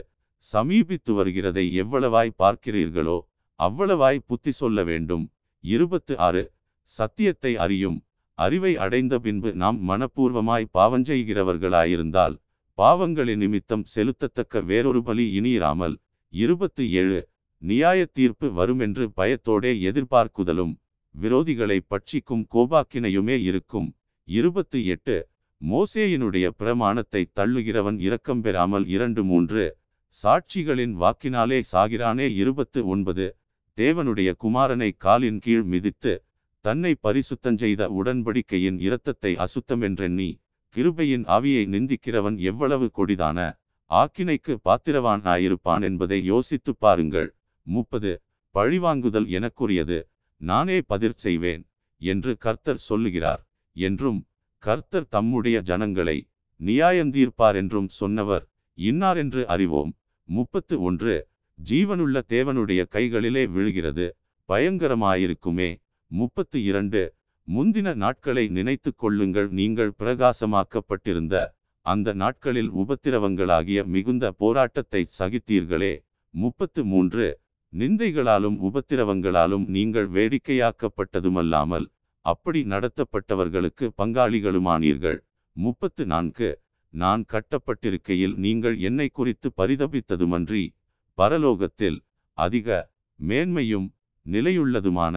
சமீபித்து வருகிறதை எவ்வளவாய் பார்க்கிறீர்களோ அவ்வளவாய் புத்தி சொல்ல வேண்டும். இருபத்து ஆறு. சத்தியத்தை அறியும். அறிவை அடைந்த பின்பு நாம் மனப்பூர்வமாய் பாவஞ்செய்கிறவர்களாயிருந்தால் பாவங்களின் நிமித்தம் செலுத்தத்தக்க வேறொரு பலி இனியிராமல் இருபத்து ஏழு. நியாய தீர்ப்பு வருமென்று பயத்தோடே எதிர்பார்க்குதலும் விரோதிகளை பட்சிக்கும் கோபாக்கினையுமே இருக்கும். இருபத்து எட்டு. மோசேயினுடைய பிரமாணத்தை தள்ளுகிறவன் இரக்கம் பெறாமல் இரண்டு மூன்று. சாட்சிகளின் வாக்கினாலே சாகிறானே இருபத்து ஒன்பது. தேவனுடைய குமாரனை காலின் கீழ் மிதித்து தன்னை பரிசுத்தஞ்செய்த உடன்படிக்கையின் இரத்தத்தை அசுத்தமென்றெண்ணி கிருபையின் ஆவியை நிந்திக்கிறவன் எவ்வளவு கொடிதான ஆக்கினைக்கு பாத்திரவான் ஆயிருப்பான் என்பதை யோசித்து பாருங்கள். முப்பது. பழிவாங்குதல் எனக்குரியது நானே பதிர் செய்வேன் என்று கர்த்தர் சொல்லுகிறார். என்றும் கர்த்தர் தம்முடைய ஜனங்களை நியாயந்தீர்ப்பார் என்றும் சொன்னவர் இன்னார் என்று அறிவோம். முப்பத்து ஒன்று. ஜீவனுள்ள தேவனுடைய கைகளிலே விழுகிறது. பயங்கரமாயிருக்குமே. முப்பத்து இரண்டு. முந்தின நாட்களை நினைத்து கொள்ளுங்கள். நீங்கள் பிரகாசமாக்கப்பட்டிருந்த அந்த நாட்களில் உபத்திரவங்களாகிய மிகுந்த போராட்டத்தை சகித்தீர்களே. முப்பத்து மூன்று. நிந்தைகளாலும் உபத்திரவங்களாலும் நீங்கள் வேடிக்கையாக்கப்பட்டதுமல்லாமல் அப்படி நடத்தப்பட்டவர்களுக்கு பங்காளிகளுமானீர்கள். முப்பத்து நான்கு. நான் கட்டப்பட்டிருக்கையில் நீங்கள் என்னை குறித்து பரிதபித்ததுமன்றி பரலோகத்தில் அதிக மேன்மையும் நிலையுள்ளதுமான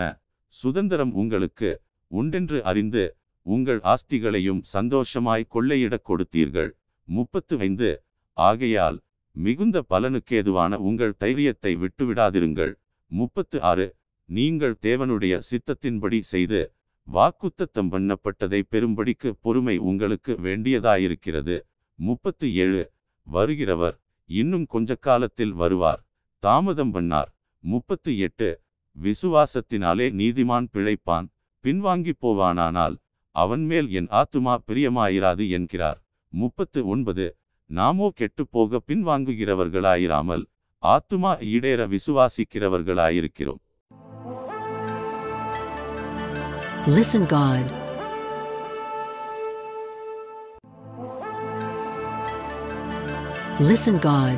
சுதந்திரம் உங்களுக்கு உண்டென்று அறிந்து உங்கள் ஆஸ்திகளையும் சந்தோஷமாய் கொள்ளையிடக் கொடுத்தீர்கள். முப்பத்து ஐந்து ஆகையால் மிகுந்த பலனுக்கேதுவான உங்கள் தைரியத்தை விட்டுவிடாதிருங்கள். முப்பத்து ஆறு நீங்கள் தேவனுடைய சித்தத்தின்படி செய்து வாக்குத்தத்தம் பண்ணப்பட்டதை பெரும்படிக்கு பொறுமை உங்களுக்கு வேண்டியதாயிருக்கிறது. முப்பத்து ஏழு வருகிறவர் இன்னும் கொஞ்ச காலத்தில் வருவார். தாமதம் பண்ணார். முப்பத்து எட்டு. விசுவாசத்தினாலே நீதிமான் பிழைப்பான். பின்வாங்கி போவானானால் அவன் மேல் என் ஆத்துமா பிரியமாயிராது என்கிறார். முப்பத்து ஒன்பது. நாமோ கெட்டுப்போக பின்வாங்குகிறவர்களாயிராமல் ஆத்துமா ஈடேற விசுவாசிக்கிறவர்களாயிருக்கிறோம். Listen God. Listen God.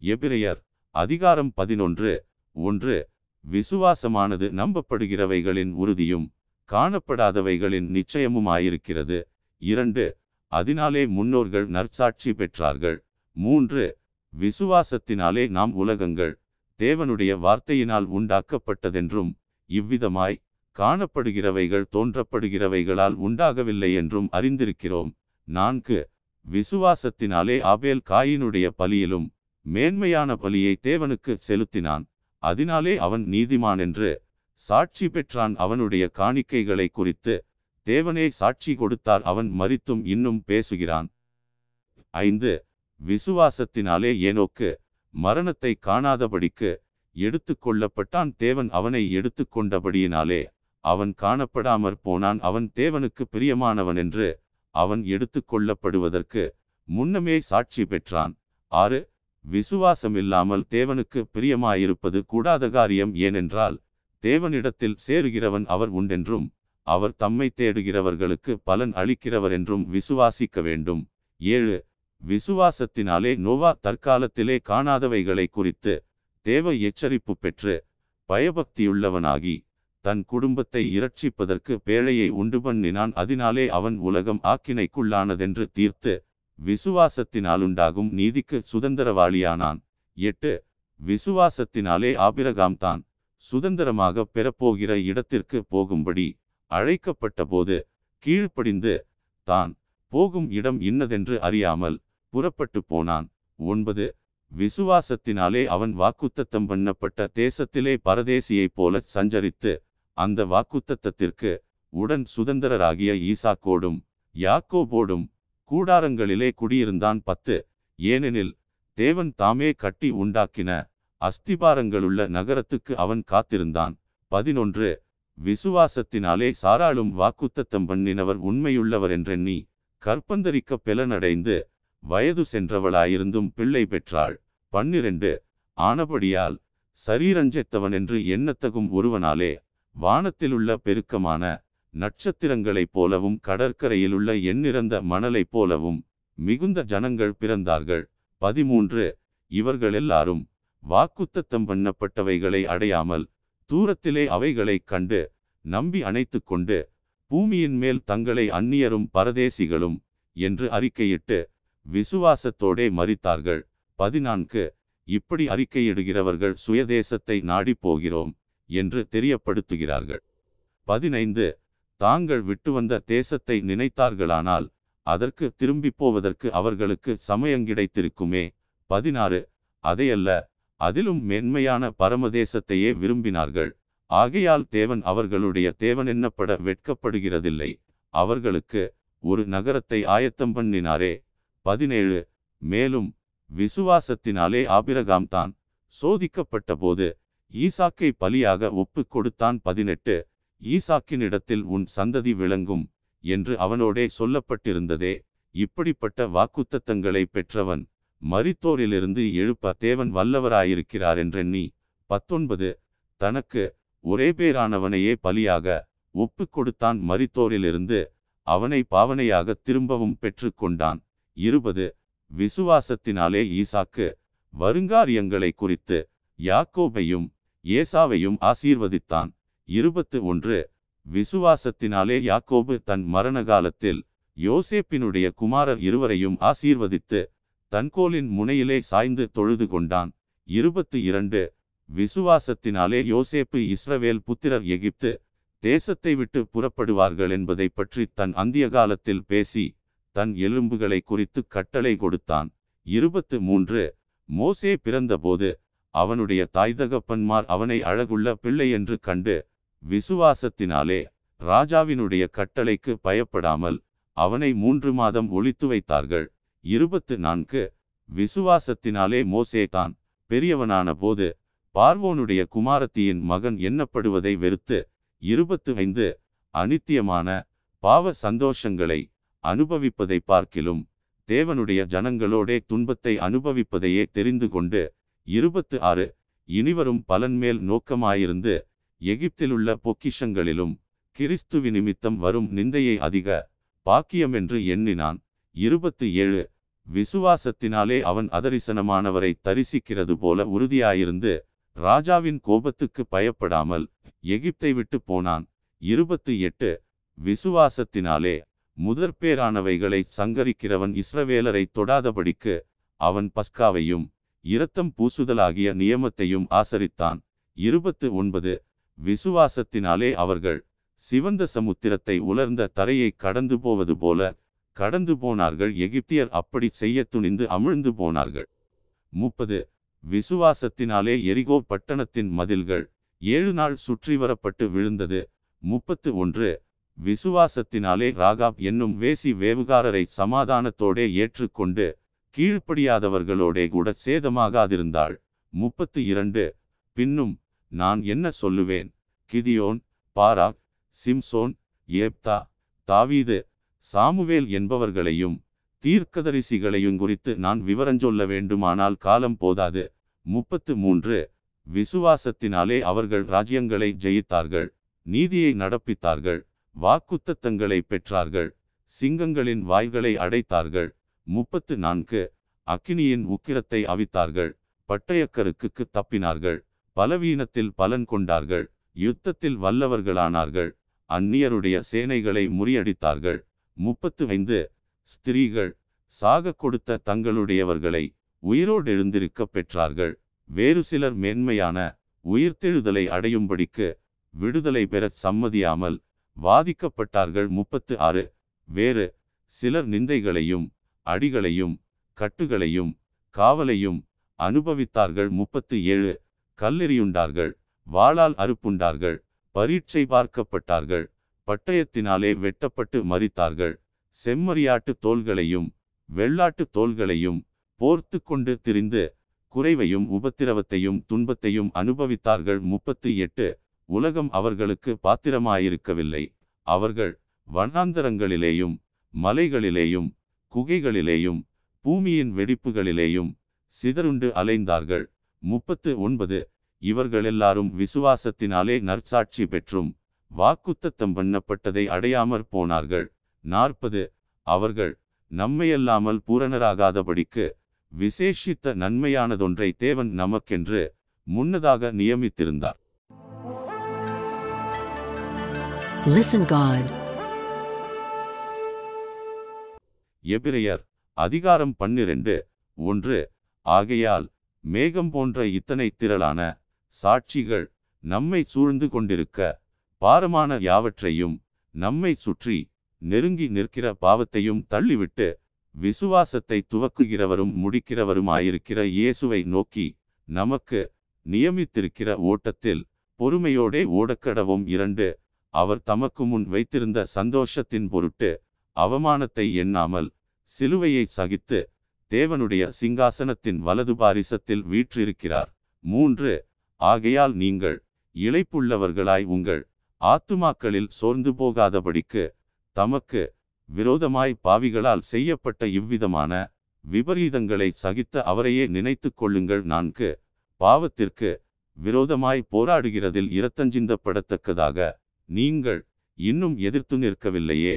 எபிரெயர் அதிகாரம் பதினொன்று. ஒன்று விசுவாசமானது நம்பப்படுகிறவைகளின் உறுதியும் காணப்படாதவைகளின் நிச்சயமுமாயிருக்கிறது. இரண்டு அதனாலே முன்னோர்கள் நற்சாட்சி பெற்றார்கள். மூன்று விசுவாசத்தினாலே நாம் உலகங்கள் தேவனுடைய வார்த்தையினால் உண்டாக்கப்பட்டதென்றும் இவ்விதமாய் காணப்படுகிறவைகள் தோன்றப்படுகிறவைகளால் உண்டாகவில்லை என்றும் அறிந்திருக்கிறோம். நான்கு. விசுவாசத்தினாலே ஆபேல் காயினுடைய பலியிலும் மேன்மையான பலியை தேவனுக்கு செலுத்தினான். அதனாலே அவன் நீதிமான் என்று சாட்சி பெற்றான். அவனுடைய காணிக்கைகளை குறித்து தேவனே சாட்சி கொடுத்தார். அவன் மறித்தும் இன்னும் பேசுகிறான். ஐந்து. விசுவாசத்தினாலே ஏனோக்கு மரணத்தை காணாதபடிக்கு எடுத்து கொள்ளப்பட்டான். தேவன் அவனை எடுத்து கொண்டபடியினாலே அவன் காணப்படாமற் போனான். அவன் தேவனுக்கு பிரியமானவன் என்று அவன் எடுத்து கொள்ளப்படுவதற்கு முன்னமே சாட்சி பெற்றான். ஆறு விசுவாசமில்லாமல் தேவனுக்கு பிரியமாயிருப்பது கூடாத காரியம் ஏனென்றால் தேவனிடத்தில் சேருகிறவன் அவர் உண்டென்றும் அவர் தம்மை தேடுகிறவர்களுக்கு பலன் அளிக்கிறவர் என்றும் விசுவாசிக்க வேண்டும். ஏழு விசுவாசத்தினாலே நோவா தற்காலத்திலே காணாதவைகளை குறித்து தேவ எச்சரிப்பு பெற்று பயபக்தியுள்ளவனாகி தன் குடும்பத்தை இரட்சிப்பதற்கு பேழையை உண்டு பண்ணினான். அதனாலே அவன் உலகம் ஆக்கினைக்குள்ளானதென்று தீர்த்து விசுவாசத்தினாலுண்டாகும். நீதிக்கு சுதந்திரவாளியானான். எட்டு. விசுவாசத்தினாலே ஆபிரகாம் தான் சுதந்திரமாக பெறப்போகிற இடத்திற்கு போகும்படி அழைக்கப்பட்டபோது கீழ்ப்படிந்து தான் போகும் இடம் இன்னதென்று அறியாமல் புறப்பட்டு போனான். ஒன்பது. விசுவாசத்தினாலே அவன் வாக்குத்தத்தம் பண்ணப்பட்ட தேசத்திலே பரதேசியைப் போல சஞ்சரித்து அந்த வாக்குத்தத்தத்திற்கு உடன் சுதந்திரராகிய ஈசாக்கோடும் யாக்கோபோடும் கூடாரங்களிலே குடியிருந்தான் பத்து. ஏனெனில் தேவன் தாமே கட்டி உண்டாக்கின அஸ்திபாரங்களுள்ள நகரத்துக்கு அவன் காத்திருந்தான். பதினொன்று. விசுவாசத்தினாலே சாராளும் வாக்குத்தத்தம் பண்ணினவர் உண்மையுள்ளவர் என்றெண்ணி கற்பந்தரிக்க பெலனடைந்து வயது சென்றவளாயிருந்தும் பிள்ளை பெற்றாள். பன்னிரண்டு. ஆனபடியால் சரீரஞ்செத்தவன் என்று எண்ணத்தகும் ஒருவனாலே வானத்திலுள்ள பெருக்கமான நட்சத்திரங்களைப் போலவும் கடற்கரையிலுள்ள எண்ணிறந்த மணலைப் போலவும் மிகுந்த ஜனங்கள் பிறந்தார்கள். பதிமூன்று. இவர்கள் எல்லாரும் வாக்குத்தத்தம் பண்ணப்பட்டவைகளை அடையாமல் தூரத்திலே அவைகளைக் கண்டு நம்பி அணைத்து கொண்டு பூமியின் மேல் தங்களை அந்நியரும் பரதேசிகளும் என்று அறிக்கையிட்டு விசுவாசத்தோடே மறித்தார்கள் பதினான்கு. இப்படி அறிக்கையிடுகிறவர்கள் சுயதேசத்தை நாடி போகிறோம். என்று தெரியப்படுத்துகிறார்கள். பதினைந்து தாங்கள் விட்டு வந்த தேசத்தை நினைத்தார்களானால் அதற்கு திரும்பி போவதற்கு அவர்களுக்கு சமயம் கிடைத்திருக்குமே. பதினாறு அதையல்ல அதிலும் மென்மையான பரமதேசத்தையே விரும்பினார்கள். ஆகையால் தேவன் அவர்களுடைய தேவன் என்னப்பட வெட்கப்படுகிறதில்லை. அவர்களுக்கு ஒரு நகரத்தை ஆயத்தம் பண்ணினாரே. பதினேழு மேலும் விசுவாசத்தினாலே ஆபிரகாம் தான் சோதிக்கப்பட்ட போது ஈசாக்கை பலியாக ஒப்பு கொடுத்தான் பதினெட்டு. ஈசாக்கினிடத்தில் உன் சந்ததி விளங்கும் என்று அவனோடே சொல்லப்பட்டிருந்ததே. இப்படிப்பட்ட வாக்குத்தத்தங்களை பெற்றவன் மரித்தோரிலிருந்து எழுப்ப தேவன் வல்லவராயிருக்கிறார் என்றெண்ணி பத்தொன்பது. தனக்கு ஒரே பேரானவனையே பலியாக ஒப்பு கொடுத்தான் மரித்தோரிலிருந்து அவனை பாவனையாக திரும்பவும் பெற்று கொண்டான். இருபது. விசுவாசத்தினாலே ஈசாக்கு வருங்காரியங்களை குறித்து யாக்கோபையும் ஏசாவையும் ஆசீர்வதித்தான். இருபத்து ஒன்று. விசுவாசத்தினாலே யாக்கோபு தன் மரண காலத்தில் யோசேப்பினுடைய குமாரர் இருவரையும் ஆசீர்வதித்து தன்கோலின் முனையிலே சாய்ந்து தொழுது கொண்டான். இருபத்து இரண்டு. விசுவாசத்தினாலே யோசேப்பு இஸ்ரவேல் புத்திரர் எகிப்து தேசத்தை விட்டு புறப்படுவார்கள் என்பதை பற்றி தன் அந்திய காலத்தில் பேசி தன் எலும்புகளை குறித்து கட்டளை கொடுத்தான். இருபத்து மூன்று. மோசே பிறந்தபோது அவனுடைய தாய் தகப்பன்மார் அவனை அழகுள்ள பிள்ளை என்று கண்டு விசுவாசத்தினாலே ராஜாவினுடைய கட்டளைக்கு பயப்படாமல் அவனை மூன்று மாதம் ஒளித்து வைத்தார்கள். இருபத்து நான்கு. விசுவாசத்தினாலே மோசே தான் பெரியவனான போது பார்வோனுடைய குமாரத்தியின் மகன் எண்ணப்படுவதை வெறுத்து இருபத்து ஐந்து. அனித்தியமான பாவ சந்தோஷங்களை அனுபவிப்பதை பார்க்கிலும் தேவனுடைய ஜனங்களோடே துன்பத்தை அனுபவிப்பதையே தெரிந்து கொண்டு இருபத்து ஆறு இனிவரும் பலன்மேல் நோக்கமாயிருந்து எகிப்திலுள்ள பொக்கிஷங்களிலும் கிறிஸ்துவி நிமித்தம் வரும் நிந்தையை அதிக பாக்கியம் என்று எண்ணினான். இருபத்து ஏழு விசுவாசத்தினாலே அவன் அதரிசனமானவரை தரிசிக்கிறது போல உறுதியாயிருந்து ராஜாவின் கோபத்துக்கு பயப்படாமல் எகிப்தை விட்டு போனான். இருபத்து எட்டு விசுவாசத்தினாலே முதற்பேரானவைகளை சங்கரிக்கிறவன் இஸ்ரவேலரை தொடாதபடிக்கு அவன் பஸ்காவையும் இரத்தம் பூசுதலாகிய நியமத்தையும் ஆசரித்தான். இருபத்து ஒன்பது விசுவாசத்தினாலே அவர்கள் சிவந்த சமுத்திரத்தை உலர்ந்த தரையை கடந்து போவது போல கடந்து போனார்கள். எகிப்தியர் அப்படி செய்ய துணிந்து அமிழ்ந்து போனார்கள். முப்பது. விசுவாசத்தினாலே எரிகோ பட்டணத்தின் மதில்கள் ஏழு நாள் சுற்றி வரப்பட்டு விழுந்தது. முப்பத்து ஒன்று விசுவாசத்தினாலே ராகாப் என்னும் வேசி வேவுகாரரை சமாதானத்தோடே ஏற்றுக்கொண்டு கீழ்ப்படியாதவர்களோடே கூட சேதமாகாதிருந்தாள். முப்பத்து இரண்டு. பின்னும் நான் என்ன சொல்லுவேன்? கிதியோன் பாராக் சிம்சோன் ஏப்தா தாவீது சாமுவேல் என்பவர்களையும் தீர்க்கதரிசிகளையும் குறித்து நான் விவரஞ்சொல்ல வேண்டுமானால் காலம் போதாது. முப்பத்து மூன்று. விசுவாசத்தினாலே அவர்கள் ராஜ்யங்களை ஜெயித்தார்கள். நீதியை நடப்பித்தார்கள். வாக்குத்தத்தங்களை பெற்றார்கள். சிங்கங்களின் வாய்களை அடைத்தார்கள். முப்பத்து நான்கு. அக்கினியின் உக்கிரத்தை அவித்தார்கள். பட்டயக்கருக்குக்கு தப்பினார்கள். பலவீனத்தில் பலன் கொண்டார்கள். யுத்தத்தில் வல்லவர்களானார்கள். அந்நியருடைய சேனைகளை முறியடித்தார்கள். முப்பத்து ஐந்து. ஸ்திரீகள் சாக கொடுத்த தங்களுடையவர்களை உயிரோடு எழுந்திருக்க பெற்றார்கள். வேறு சிலர் மேன்மையான உயிர்த்தெழுதலை அடையும்படிக்கு விடுதலை பெறச் சம்மதியாமல் வாதிக்கப்பட்டார்கள். முப்பத்து ஆறு. வேறு சிலர் நிந்தைகளையும் அடிகளையும் கட்டுகளையும் காவலையும் அனுபவித்தார்கள். முப்பத்து ஏழு கல்லெறியுண்டார்கள் வாளால் அறுப்புண்டார்கள் பரீட்சை பார்க்கப்பட்டார்கள் பட்டயத்தினாலே வெட்டப்பட்டு மறித்தார்கள் செம்மறியாட்டு தோள்களையும் வெள்ளாட்டு தோள்களையும் போர்த்து கொண்டு திரிந்து குறைவையும் உபத்திரவத்தையும் துன்பத்தையும் அனுபவித்தார்கள். முப்பத்து எட்டு உலகம் அவர்களுக்கு பாத்திரமாயிருக்கவில்லை. அவர்கள் வண்ணாந்தரங்களிலேயும் மலைகளிலேயும் குகைகளிலேயும் பூமியின் வெடிப்புகளிலேயும் சிதறுண்டு அலைந்தார்கள். முப்பத்து ஒன்பது. இவர்களெல்லாரும் விசுவாசத்தினாலே நற்சாட்சி பெற்றும் வாக்குத்தத்தம் பண்ணப்பட்டதை அடையாமற் போனார்கள். நாற்பது. அவர்கள் நம்மையல்லாமல் பூரணராகாதபடிக்கு விசேஷித்த நன்மையானதொன்றை தேவன் நமக்கென்று முன்னதாக நியமித்திருந்தார். Listen God. எபிரையர் அதிகாரம் பன்னிரண்டு ஒன்று. ஆகையால் மேகம் போன்ற இத்தனை திரளான சாட்சிகள் நம்மை சூழ்ந்து கொண்டிருக்க பாரமான யாவற்றையும் நம்மை சுற்றி நெருங்கி நிற்கிற பாவத்தையும் தள்ளிவிட்டு விசுவாசத்தை துவக்குகிறவரும் முடிக்கிறவருமாயிருக்கிற இயேசுவை நோக்கி நமக்கு நியமித்திருக்கிற ஓட்டத்தில் பொறுமையோடே ஓடக்கடவும் இரண்டு. அவர் தமக்கு முன் வைத்திருந்த சந்தோஷத்தின் பொருட்டு அவமானத்தை எண்ணாமல் சிலுவையை சகித்து தேவனுடைய சிங்காசனத்தின் வலது பாரிசத்தில் வீற்றிருக்கிறார். மூன்று ஆகையால் நீங்கள் இழைப்புள்ளவர்களாய் உங்கள் ஆத்துமாக்களில் சோர்ந்து போகாதபடிக்கு தமக்கு விரோதமாய் பாவிகளால் செய்யப்பட்ட இவ்விதமான விபரீதங்களை சகித்த அவரையே நினைத்து கொள்ளுங்கள். நான்கு பாவத்திற்கு விரோதமாய் போராடுகிறதில் இரத்தஞ்சிந்தப்படத்தக்கதாக நீங்கள் இன்னும் எதிர்த்து நிற்கவில்லையே.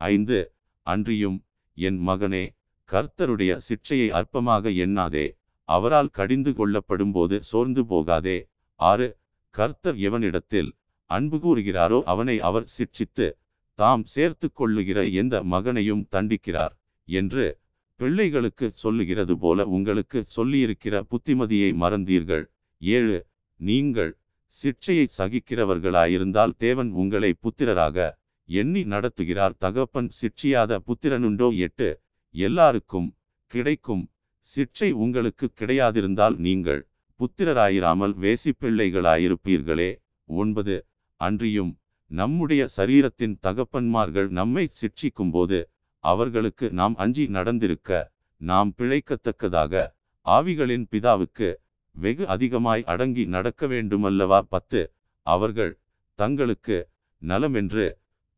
ஐந்து. அன்றியும் என் மகனே கர்த்தருடைய சிற்சையை அற்பமாக எண்ணாதே. அவரால் கடிந்து கொள்ளப்படும்போது சோர்ந்து போகாதே. ஆறு. கர்த்தர் எவனிடத்தில் அன்பு கூறுகிறாரோ அவனை அவர் சிற்சித்து தாம் சேர்த்து கொள்ளுகிற எந்த மகனையும் தண்டிக்கிறார் என்று பிள்ளைகளுக்கு சொல்லுகிறது போல உங்களுக்கு சொல்லியிருக்கிற புத்திமதியை மறந்தீர்கள். ஏழு. நீங்கள் சிற்சையை சகிக்கிறவர்களாயிருந்தால் தேவன் உங்களை புத்திரராக எண்ணி நடத்துகிறார். தகப்பன் சிற்றியாத புத்திரனுண்டோ எட்டு எல்லாருக்கும் கிடைக்கும். சிற்றை உங்களுக்கு கிடையாதிருந்தால் நீங்கள் புத்திரராயிராமல் வேசிப்பிள்ளைகளாயிருப்பீர்களே. ஒன்பது அன்றியும் நம்முடைய சரீரத்தின் தகப்பன்மார்கள் நம்மை சிட்சிக்கும்போது அவர்களுக்கு நாம் அஞ்சி நடந்திருக்க நாம் பிழைக்கத்தக்கதாக ஆவிகளின் பிதாவுக்கு வெகு அதிகமாய் அடங்கி நடக்க வேண்டுமல்லவா? பத்து அவர்கள் தங்களுக்கு நலமென்று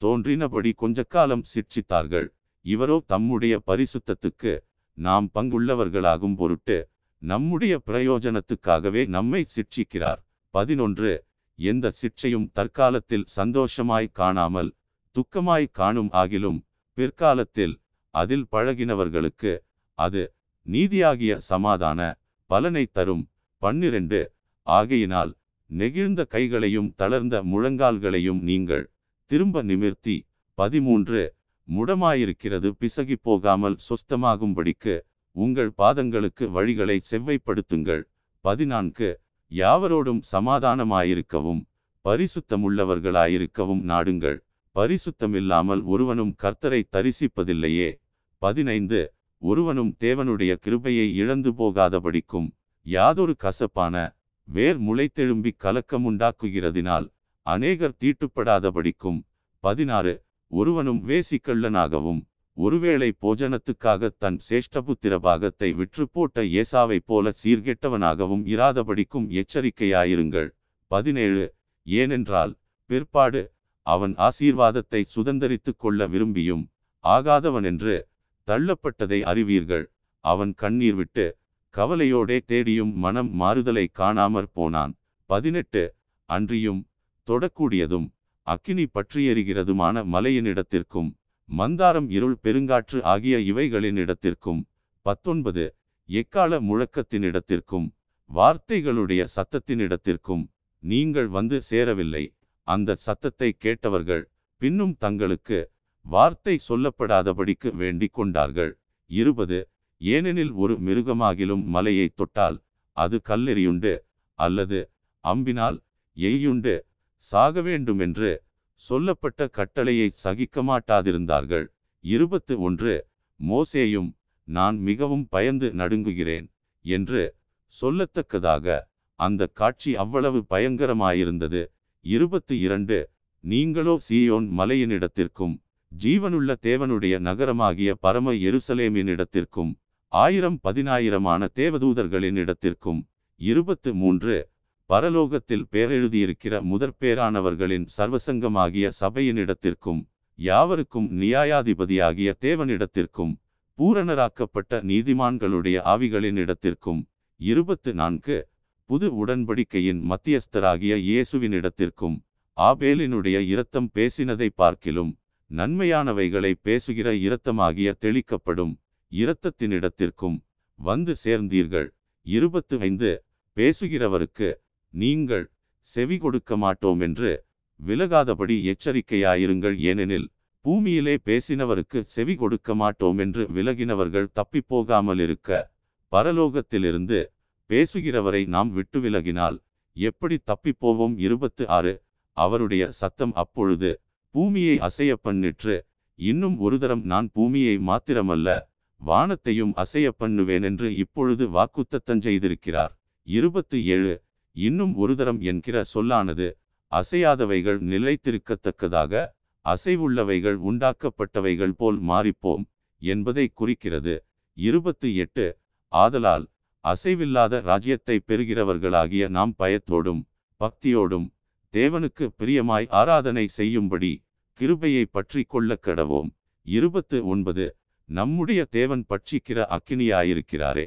தோன்றினபடி கொஞ்ச காலம் சிற்சித்தார்கள் இவரோ தம்முடைய பரிசுத்தத்துக்கு நாம் பங்குள்ளவர்களாகும் பொருட்டு நம்முடைய பிரயோஜனத்துக்காகவே நம்மை சிற்சிக்கிறார் பதினொன்று. எந்த சிற்சையும் தற்காலத்தில் சந்தோஷமாய் காணாமல் துக்கமாய் காணும் ஆகிலும் பிற்காலத்தில் அதில் பழகினவர்களுக்கு அது நீதியாகிய சமாதான பலனை தரும். பன்னிரண்டு. ஆகையினால் நெகிழ்ந்த கைகளையும் தளர்ந்த முழங்கால்களையும் நீங்கள் திரும்ப நிமிர்த்தி பதிமூன்று முடமாயிருக்கிறது பிசகி போகாமல் சொஸ்தமாகும்படிக்கு உங்கள் பாதங்களுக்கு வழிகளை செவ்வைப்படுத்துங்கள் பதினான்கு யாவரோடும் சமாதானமாயிருக்கவும் பரிசுத்தமுள்ளவர்களாயிருக்கவும் நாடுங்கள். பரிசுத்தமில்லாமல் ஒருவனும் கர்த்தரை தரிசிப்பதில்லையே பதினைந்து ஒருவனும் தேவனுடைய கிருபையை இழந்து போகாதபடிக்கும் யாதொரு கசப்பான வேர் முளைத்தெழும்பி கலக்கமுண்டாக்குகிறதினால் அநேகர் தீட்டுப்படாதபடிக்கும். பதினாறு. ஒருவனும் வேசிக்கள்ளனாகவும் ஒருவேளை போஜனத்துக்காக தன் சேஷ்டபுத்திர பாகத்தை விற்று போட்ட ஏசாவை போல சீர்கெட்டவனாகவும் இராதபடிக்கும் எச்சரிக்கையாயிருங்கள். பதினேழு. ஏனென்றால் பிற்பாடு அவன் ஆசீர்வாதத்தை சுதந்தரித்துக் கொள்ள விரும்பியும் ஆகாதவனென்று தள்ளப்பட்டதை அறிவீர்கள். அவன் கண்ணீர் விட்டு கவலையோடே தேடியும் மனம் மாறுதலை காணாமற் போனான். பதினெட்டு. அன்றியும் தொடக்கூடியதும் அக்கினி பற்றியெறிகிறதுமான மலையினிடத்திற்கும் மந்தாரம் இருள் பெருங்காற்று ஆகிய இவைகளினிடத்திற்கும் பத்தொன்பது எக்கால முழக்கத்தினிடத்திற்கும் வார்த்தைகளுடைய சத்தத்தினிடத்திற்கும் நீங்கள் வந்து சேரவில்லை. அந்த சத்தத்தை கேட்டவர்கள் பின்னும் தங்களுக்கு வார்த்தை சொல்லப்படாதபடிக்கு வேண்டிக் கொண்டார்கள். இருபது ஏனெனில் ஒரு மிருகமாகிலும் மலையை தொட்டால் அது கல்லெறியுண்டு அல்லது அம்பினால் எய்யுண்டு சாக வேண்டுமென்று சொல்லப்பட்ட கட்டளையை சகிக்க மாட்டாதிருந்தார்கள். இருபத்து ஒன்று மோசேயும் நான் மிகவும் பயந்து நடுங்குகிறேன் என்று சொல்லத்தக்கதாக அந்த காட்சி அவ்வளவு பயங்கரமாயிருந்தது. இருபத்து இரண்டு நீங்களோ சீயோன் மலையினிடத்திற்கும் ஜீவனுள்ள தேவனுடைய நகரமாகிய பரம எருசலேமினிடத்திற்கும் ஆயிரம் பதினாயிரமான தேவதூதர்களின் இடத்திற்கும் இருபத்து மூன்று பரலோகத்தில் பேரெழுதியிருக்கிற முதற்பேரானவர்களின் சர்வசங்கமாகிய சபையினிடத்திற்கும் யாவருக்கும் நியாயாதிபதியாகிய தேவனிடத்திற்கும் பூரணராக்கப்பட்ட நீதிமான்களுடைய ஆவிகளின் இடத்திற்கும் இருபத்து நான்கு புது உடன்படிக்கையின் மத்தியஸ்தராகிய இயேசுவின் இடத்திற்கும் ஆபேலினுடைய இரத்தம் பேசினதை பார்க்கிலும் நன்மையானவைகளை பேசுகிற இரத்தமாகிய தெளிக்கப்படும் இரத்தத்தினிடத்திற்கும் வந்து சேர்ந்தீர்கள். இருபத்து ஐந்து பேசுகிறவருக்கு நீங்கள் செவி கொடுக்க மாட்டோம் என்று விலகாதபடி எச்சரிக்கையாயிருங்கள். ஏனெனில் பூமியிலே பேசினவருக்கு செவி கொடுக்க மாட்டோம் என்று விலகினவர்கள் தப்பிப்போகாமல் இருக்க பரலோகத்திலிருந்து பேசுகிறவரை நாம் விட்டு விலகினால் எப்படி தப்பிப்போவோம்? இருபத்து ஆறு அவருடைய சத்தம் அப்பொழுது பூமியை அசைய பண்ணிற்று இன்னும் ஒரு தரம் நான் பூமியை மாத்திரமல்ல வானத்தையும் அசைய பண்ணுவேன் என்று இப்பொழுது வாக்குத்தத்தம் செய்திருக்கிறார். இருபத்து ஏழு இன்னும் ஒரு தரம் என்கிற சொல்லானது அசையாதவைகள் நிலைத்திருக்கத்தக்கதாக அசைவுள்ளவைகள் உண்டாக்கப்பட்டவைகள் போல் மாறிப்போம் என்பதை குறிக்கிறது. இருபத்து எட்டு ஆதலால் அசைவில்லாத ராஜ்யத்தை பெறுகிறவர்களாகிய நாம் பயத்தோடும் பக்தியோடும் தேவனுக்கு பிரியமாய் ஆராதனை செய்யும்படி கிருபையை பற்றி கொள்ள கடவோம். இருபத்து ஒன்பது நம்முடைய தேவன் பட்சிக்கிற அக்கினியாயிருக்கிறாரே.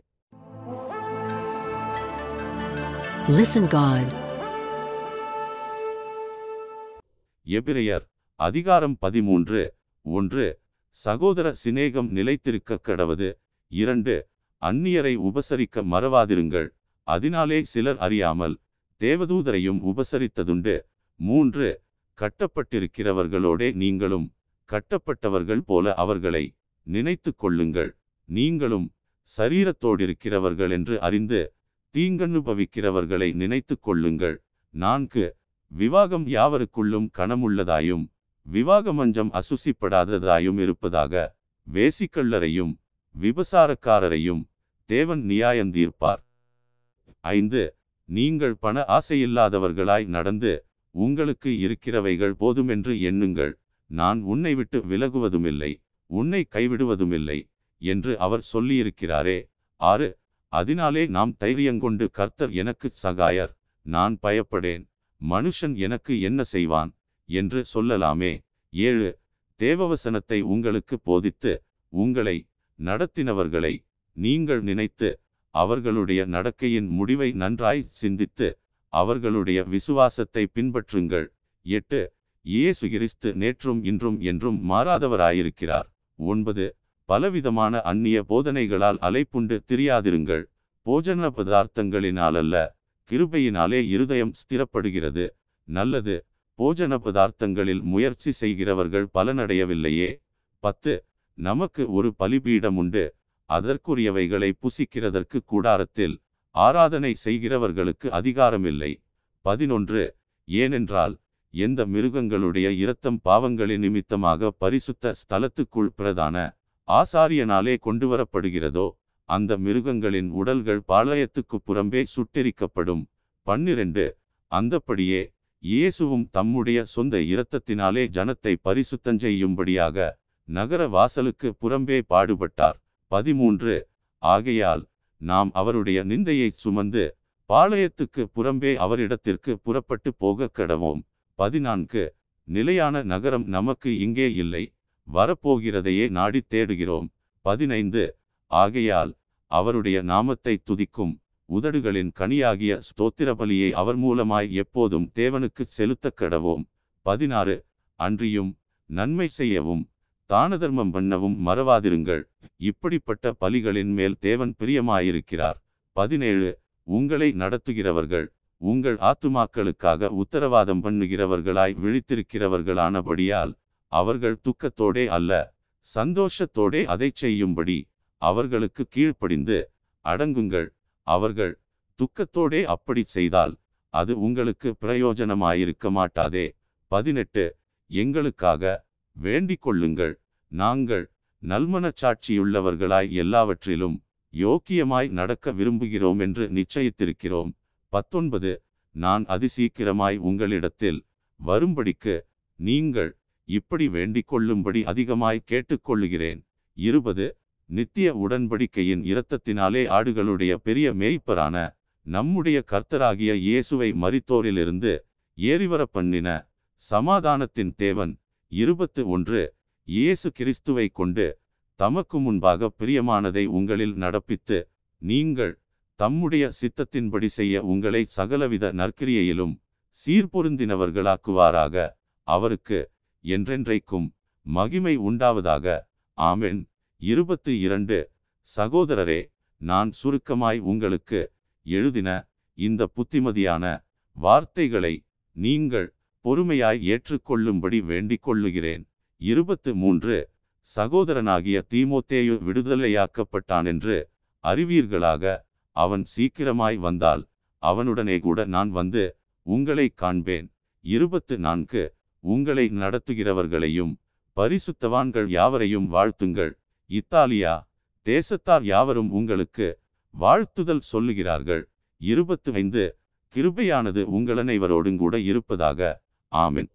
Listen God. எபிரெயர் அதிகாரம் பதிமூன்று. ஒன்று சகோதர சிநேகம் நிலைத்திருக்க கடவது. இரண்டு அந்நியரை உபசரிக்க மறவாதிருங்கள். அதனாலே சிலர் அறியாமல் தேவதூதரையும் உபசரித்ததுண்டு. மூன்று கட்டப்பட்டிருக்கிறவர்களோடே நீங்களும் கட்டப்பட்டவர்கள் போல அவர்களை நினைத்து கொள்ளுங்கள். நீங்களும் சரீரத்தோடிருக்கிறவர்கள் என்று அறிந்து தீங்கனுபவிக்கிறவர்களை நினைத்து கொள்ளுங்கள். நான்கு விவாகம் யாவருக்குள்ளும் கணமுள்ளதாயும் விவாகமஞ்சம் அசுசிப்படாததாயும் இருப்பதாக வேசிக்கள்ளரையும் விபசாரக்காரரையும் தேவன் நியாயந்தீர்ப்பார் ஐந்து நீங்கள் பண ஆசையில்லாதவர்களாய் நடந்து உங்களுக்கு இருக்கிறவைகள் போதுமென்று எண்ணுங்கள். நான் உன்னை விட்டு விலகுவதுமில்லை உன்னை கைவிடுவதுமில்லை என்று அவர் சொல்லியிருக்கிறாரே. ஆறு அதனாலே நாம் தைரியங்கொண்டு கர்த்தர் எனக்கு சகாயர் நான் பயப்படேன் மனுஷன் எனக்கு என்ன செய்வான் என்று சொல்லலாமே. ஏழு தேவவசனத்தை உங்களுக்கு போதித்து உங்களை நடத்தினவர்களை நீங்கள் நினைத்து அவர்களுடைய நடக்கையின் முடிவை நன்றாய் சிந்தித்து அவர்களுடைய விசுவாசத்தை பின்பற்றுங்கள். எட்டு இயேசு கிறிஸ்து நேற்றும் இன்றும் என்றும் மாறாதவராயிருக்கிறார். ஒன்பது பலவிதமான அந்நிய போதனைகளால் அலைப்புண்டு திரியாதிருங்கள். போஜன பதார்த்தங்களினாலல்ல கிருபையினாலே இருதயம் ஸ்திரப்படுகிறது. நல்லது போஜன பதார்த்தங்களில் முயற்சி செய்கிறவர்கள் பலனடையவில்லையே. பத்து நமக்கு ஒரு பலிபீடம் உண்டு அதற்குரியவைகளை புசிக்கிறதற்கு கூடாரத்தில் ஆராதனை செய்கிறவர்களுக்கு அதிகாரமில்லை. பதினொன்று ஏனென்றால் எந்த மிருகங்களுடைய இரத்தம் பாவங்களின் நிமித்தமாக பரிசுத்த ஸ்தலத்துக்குள் பிரதான ஆசாரியனாலே கொண்டுவரப்படுகிறதோ அந்த மிருகங்களின் உடல்கள் பாளையத்துக்கு புறம்பே சுட்டெரிக்கப்படும். பன்னிரண்டு அந்தப்படியே இயேசுவும் தம்முடைய சொந்த இரத்தத்தினாலே ஜனத்தை பரிசுத்தஞ்செய்யும்படியாக நகர வாசலுக்கு புறம்பே பாடுபட்டார். பதிமூன்று ஆகையால் நாம் அவருடைய நிந்தையை சுமந்து பாளையத்துக்கு புறம்பே அவரிடத்திற்கு புறப்பட்டு போக கடவோம். பதினான்கு நிலையான நகரம் நமக்கு இங்கே இல்லை. வரப்போகிறதையே நாடித் தேடுகிறோம். பதினைந்து. ஆகையால் அவருடைய நாமத்தை துதிக்கும் உதடுகளின் கனியாகிய ஸ்தோத்திர பலியை அவர் மூலமாய் எப்போதும் தேவனுக்கு செலுத்த கடவோம். பதினாறு. அன்றியும் நன்மை செய்யவும் தானதர்மம் பண்ணவும் மறவாதிருங்கள். இப்படிப்பட்ட பலிகளின் மேல் தேவன் பிரியமாயிருக்கிறார். பதினேழு. உங்களை நடத்துகிறவர்கள் உங்கள் ஆத்துமாக்களுக்காக உத்தரவாதம் பண்ணுகிறவர்களாய் விழித்திருக்கிறவர்களானபடியால் அவர்கள் துக்கத்தோடே அல்ல சந்தோஷத்தோடே அதை செய்யும்படி அவர்களுக்கு கீழ்ப்படிந்து அடங்குங்கள் அவர்கள் துக்கத்தோடே அப்படி செய்தால் அது உங்களுக்கு பிரயோஜனமாயிருக்க மாட்டாதே. பதினெட்டு எங்களுக்காக வேண்டிக் கொள்ளுங்கள். நாங்கள் நல்மனச்சாட்சியுள்ளவர்களாய் எல்லாவற்றிலும் யோக்கியமாய் நடக்க விரும்புகிறோம் என்று நிச்சயித்திருக்கிறோம். பத்தொன்பது நான் அதிசீக்கிரமாய் உங்களிடத்தில் வரும்படிக்கு நீங்கள் இப்படி வேண்டிக் கொள்ளும்படி அதிகமாய் கேட்டுக்கொள்ளுகிறேன். இருபது. நித்திய உடன்படிக்கையின் இரத்தத்தினாலே ஆடுகளுடைய பெரிய மேய்ப்பரான நம்முடைய கர்த்தராகிய இயேசுவை மறித்தோரிலிருந்து ஏறிவர பண்ணின சமாதானத்தின் தேவன் இருபத்து ஒன்று இயேசு கிறிஸ்துவை கொண்டு தமக்கு முன்பாக பிரியமானதை உங்களில் நடப்பித்து நீங்கள் தம்முடைய சித்தத்தின்படி செய்ய உங்களை சகலவித நற்கிரியையிலும் சீர்பொருந்தினவர்களாக்குவாராக. அவருக்கு என்றென்றைக்கும் மகிமை உண்டாவதாக. ஆமென். இருபத்து இரண்டு. சகோதரரே நான் சுருக்கமாய் உங்களுக்கு எழுதின இந்த புத்திமதியான வார்த்தைகளை நீங்கள் பொறுமையாய் ஏற்றுக்கொள்ளும்படி வேண்டிக் கொள்ளுகிறேன் இருபத்து மூன்று. சகோதரனாகிய தீமோத்தேயு விடுதலையாக்கப்பட்டான் என்று அறிவீர்களாக. அவன் சீக்கிரமாய் வந்தால் அவனுடனே கூட நான் வந்து உங்களை காண்பேன். இருபத்து நான்கு. உங்களை நடத்துகிறவர்களையும் பரிசுத்தவான்கள் யாவரையும் வாழ்த்துங்கள். இத்தாலியா தேசத்தார் யாவரும் உங்களுக்கு வாழ்த்துதல் சொல்லுகிறார்கள். இருபத்து ஐந்து கிருபையானது உங்களனைவரோடும் கூட இருப்பதாக. ஆமின்.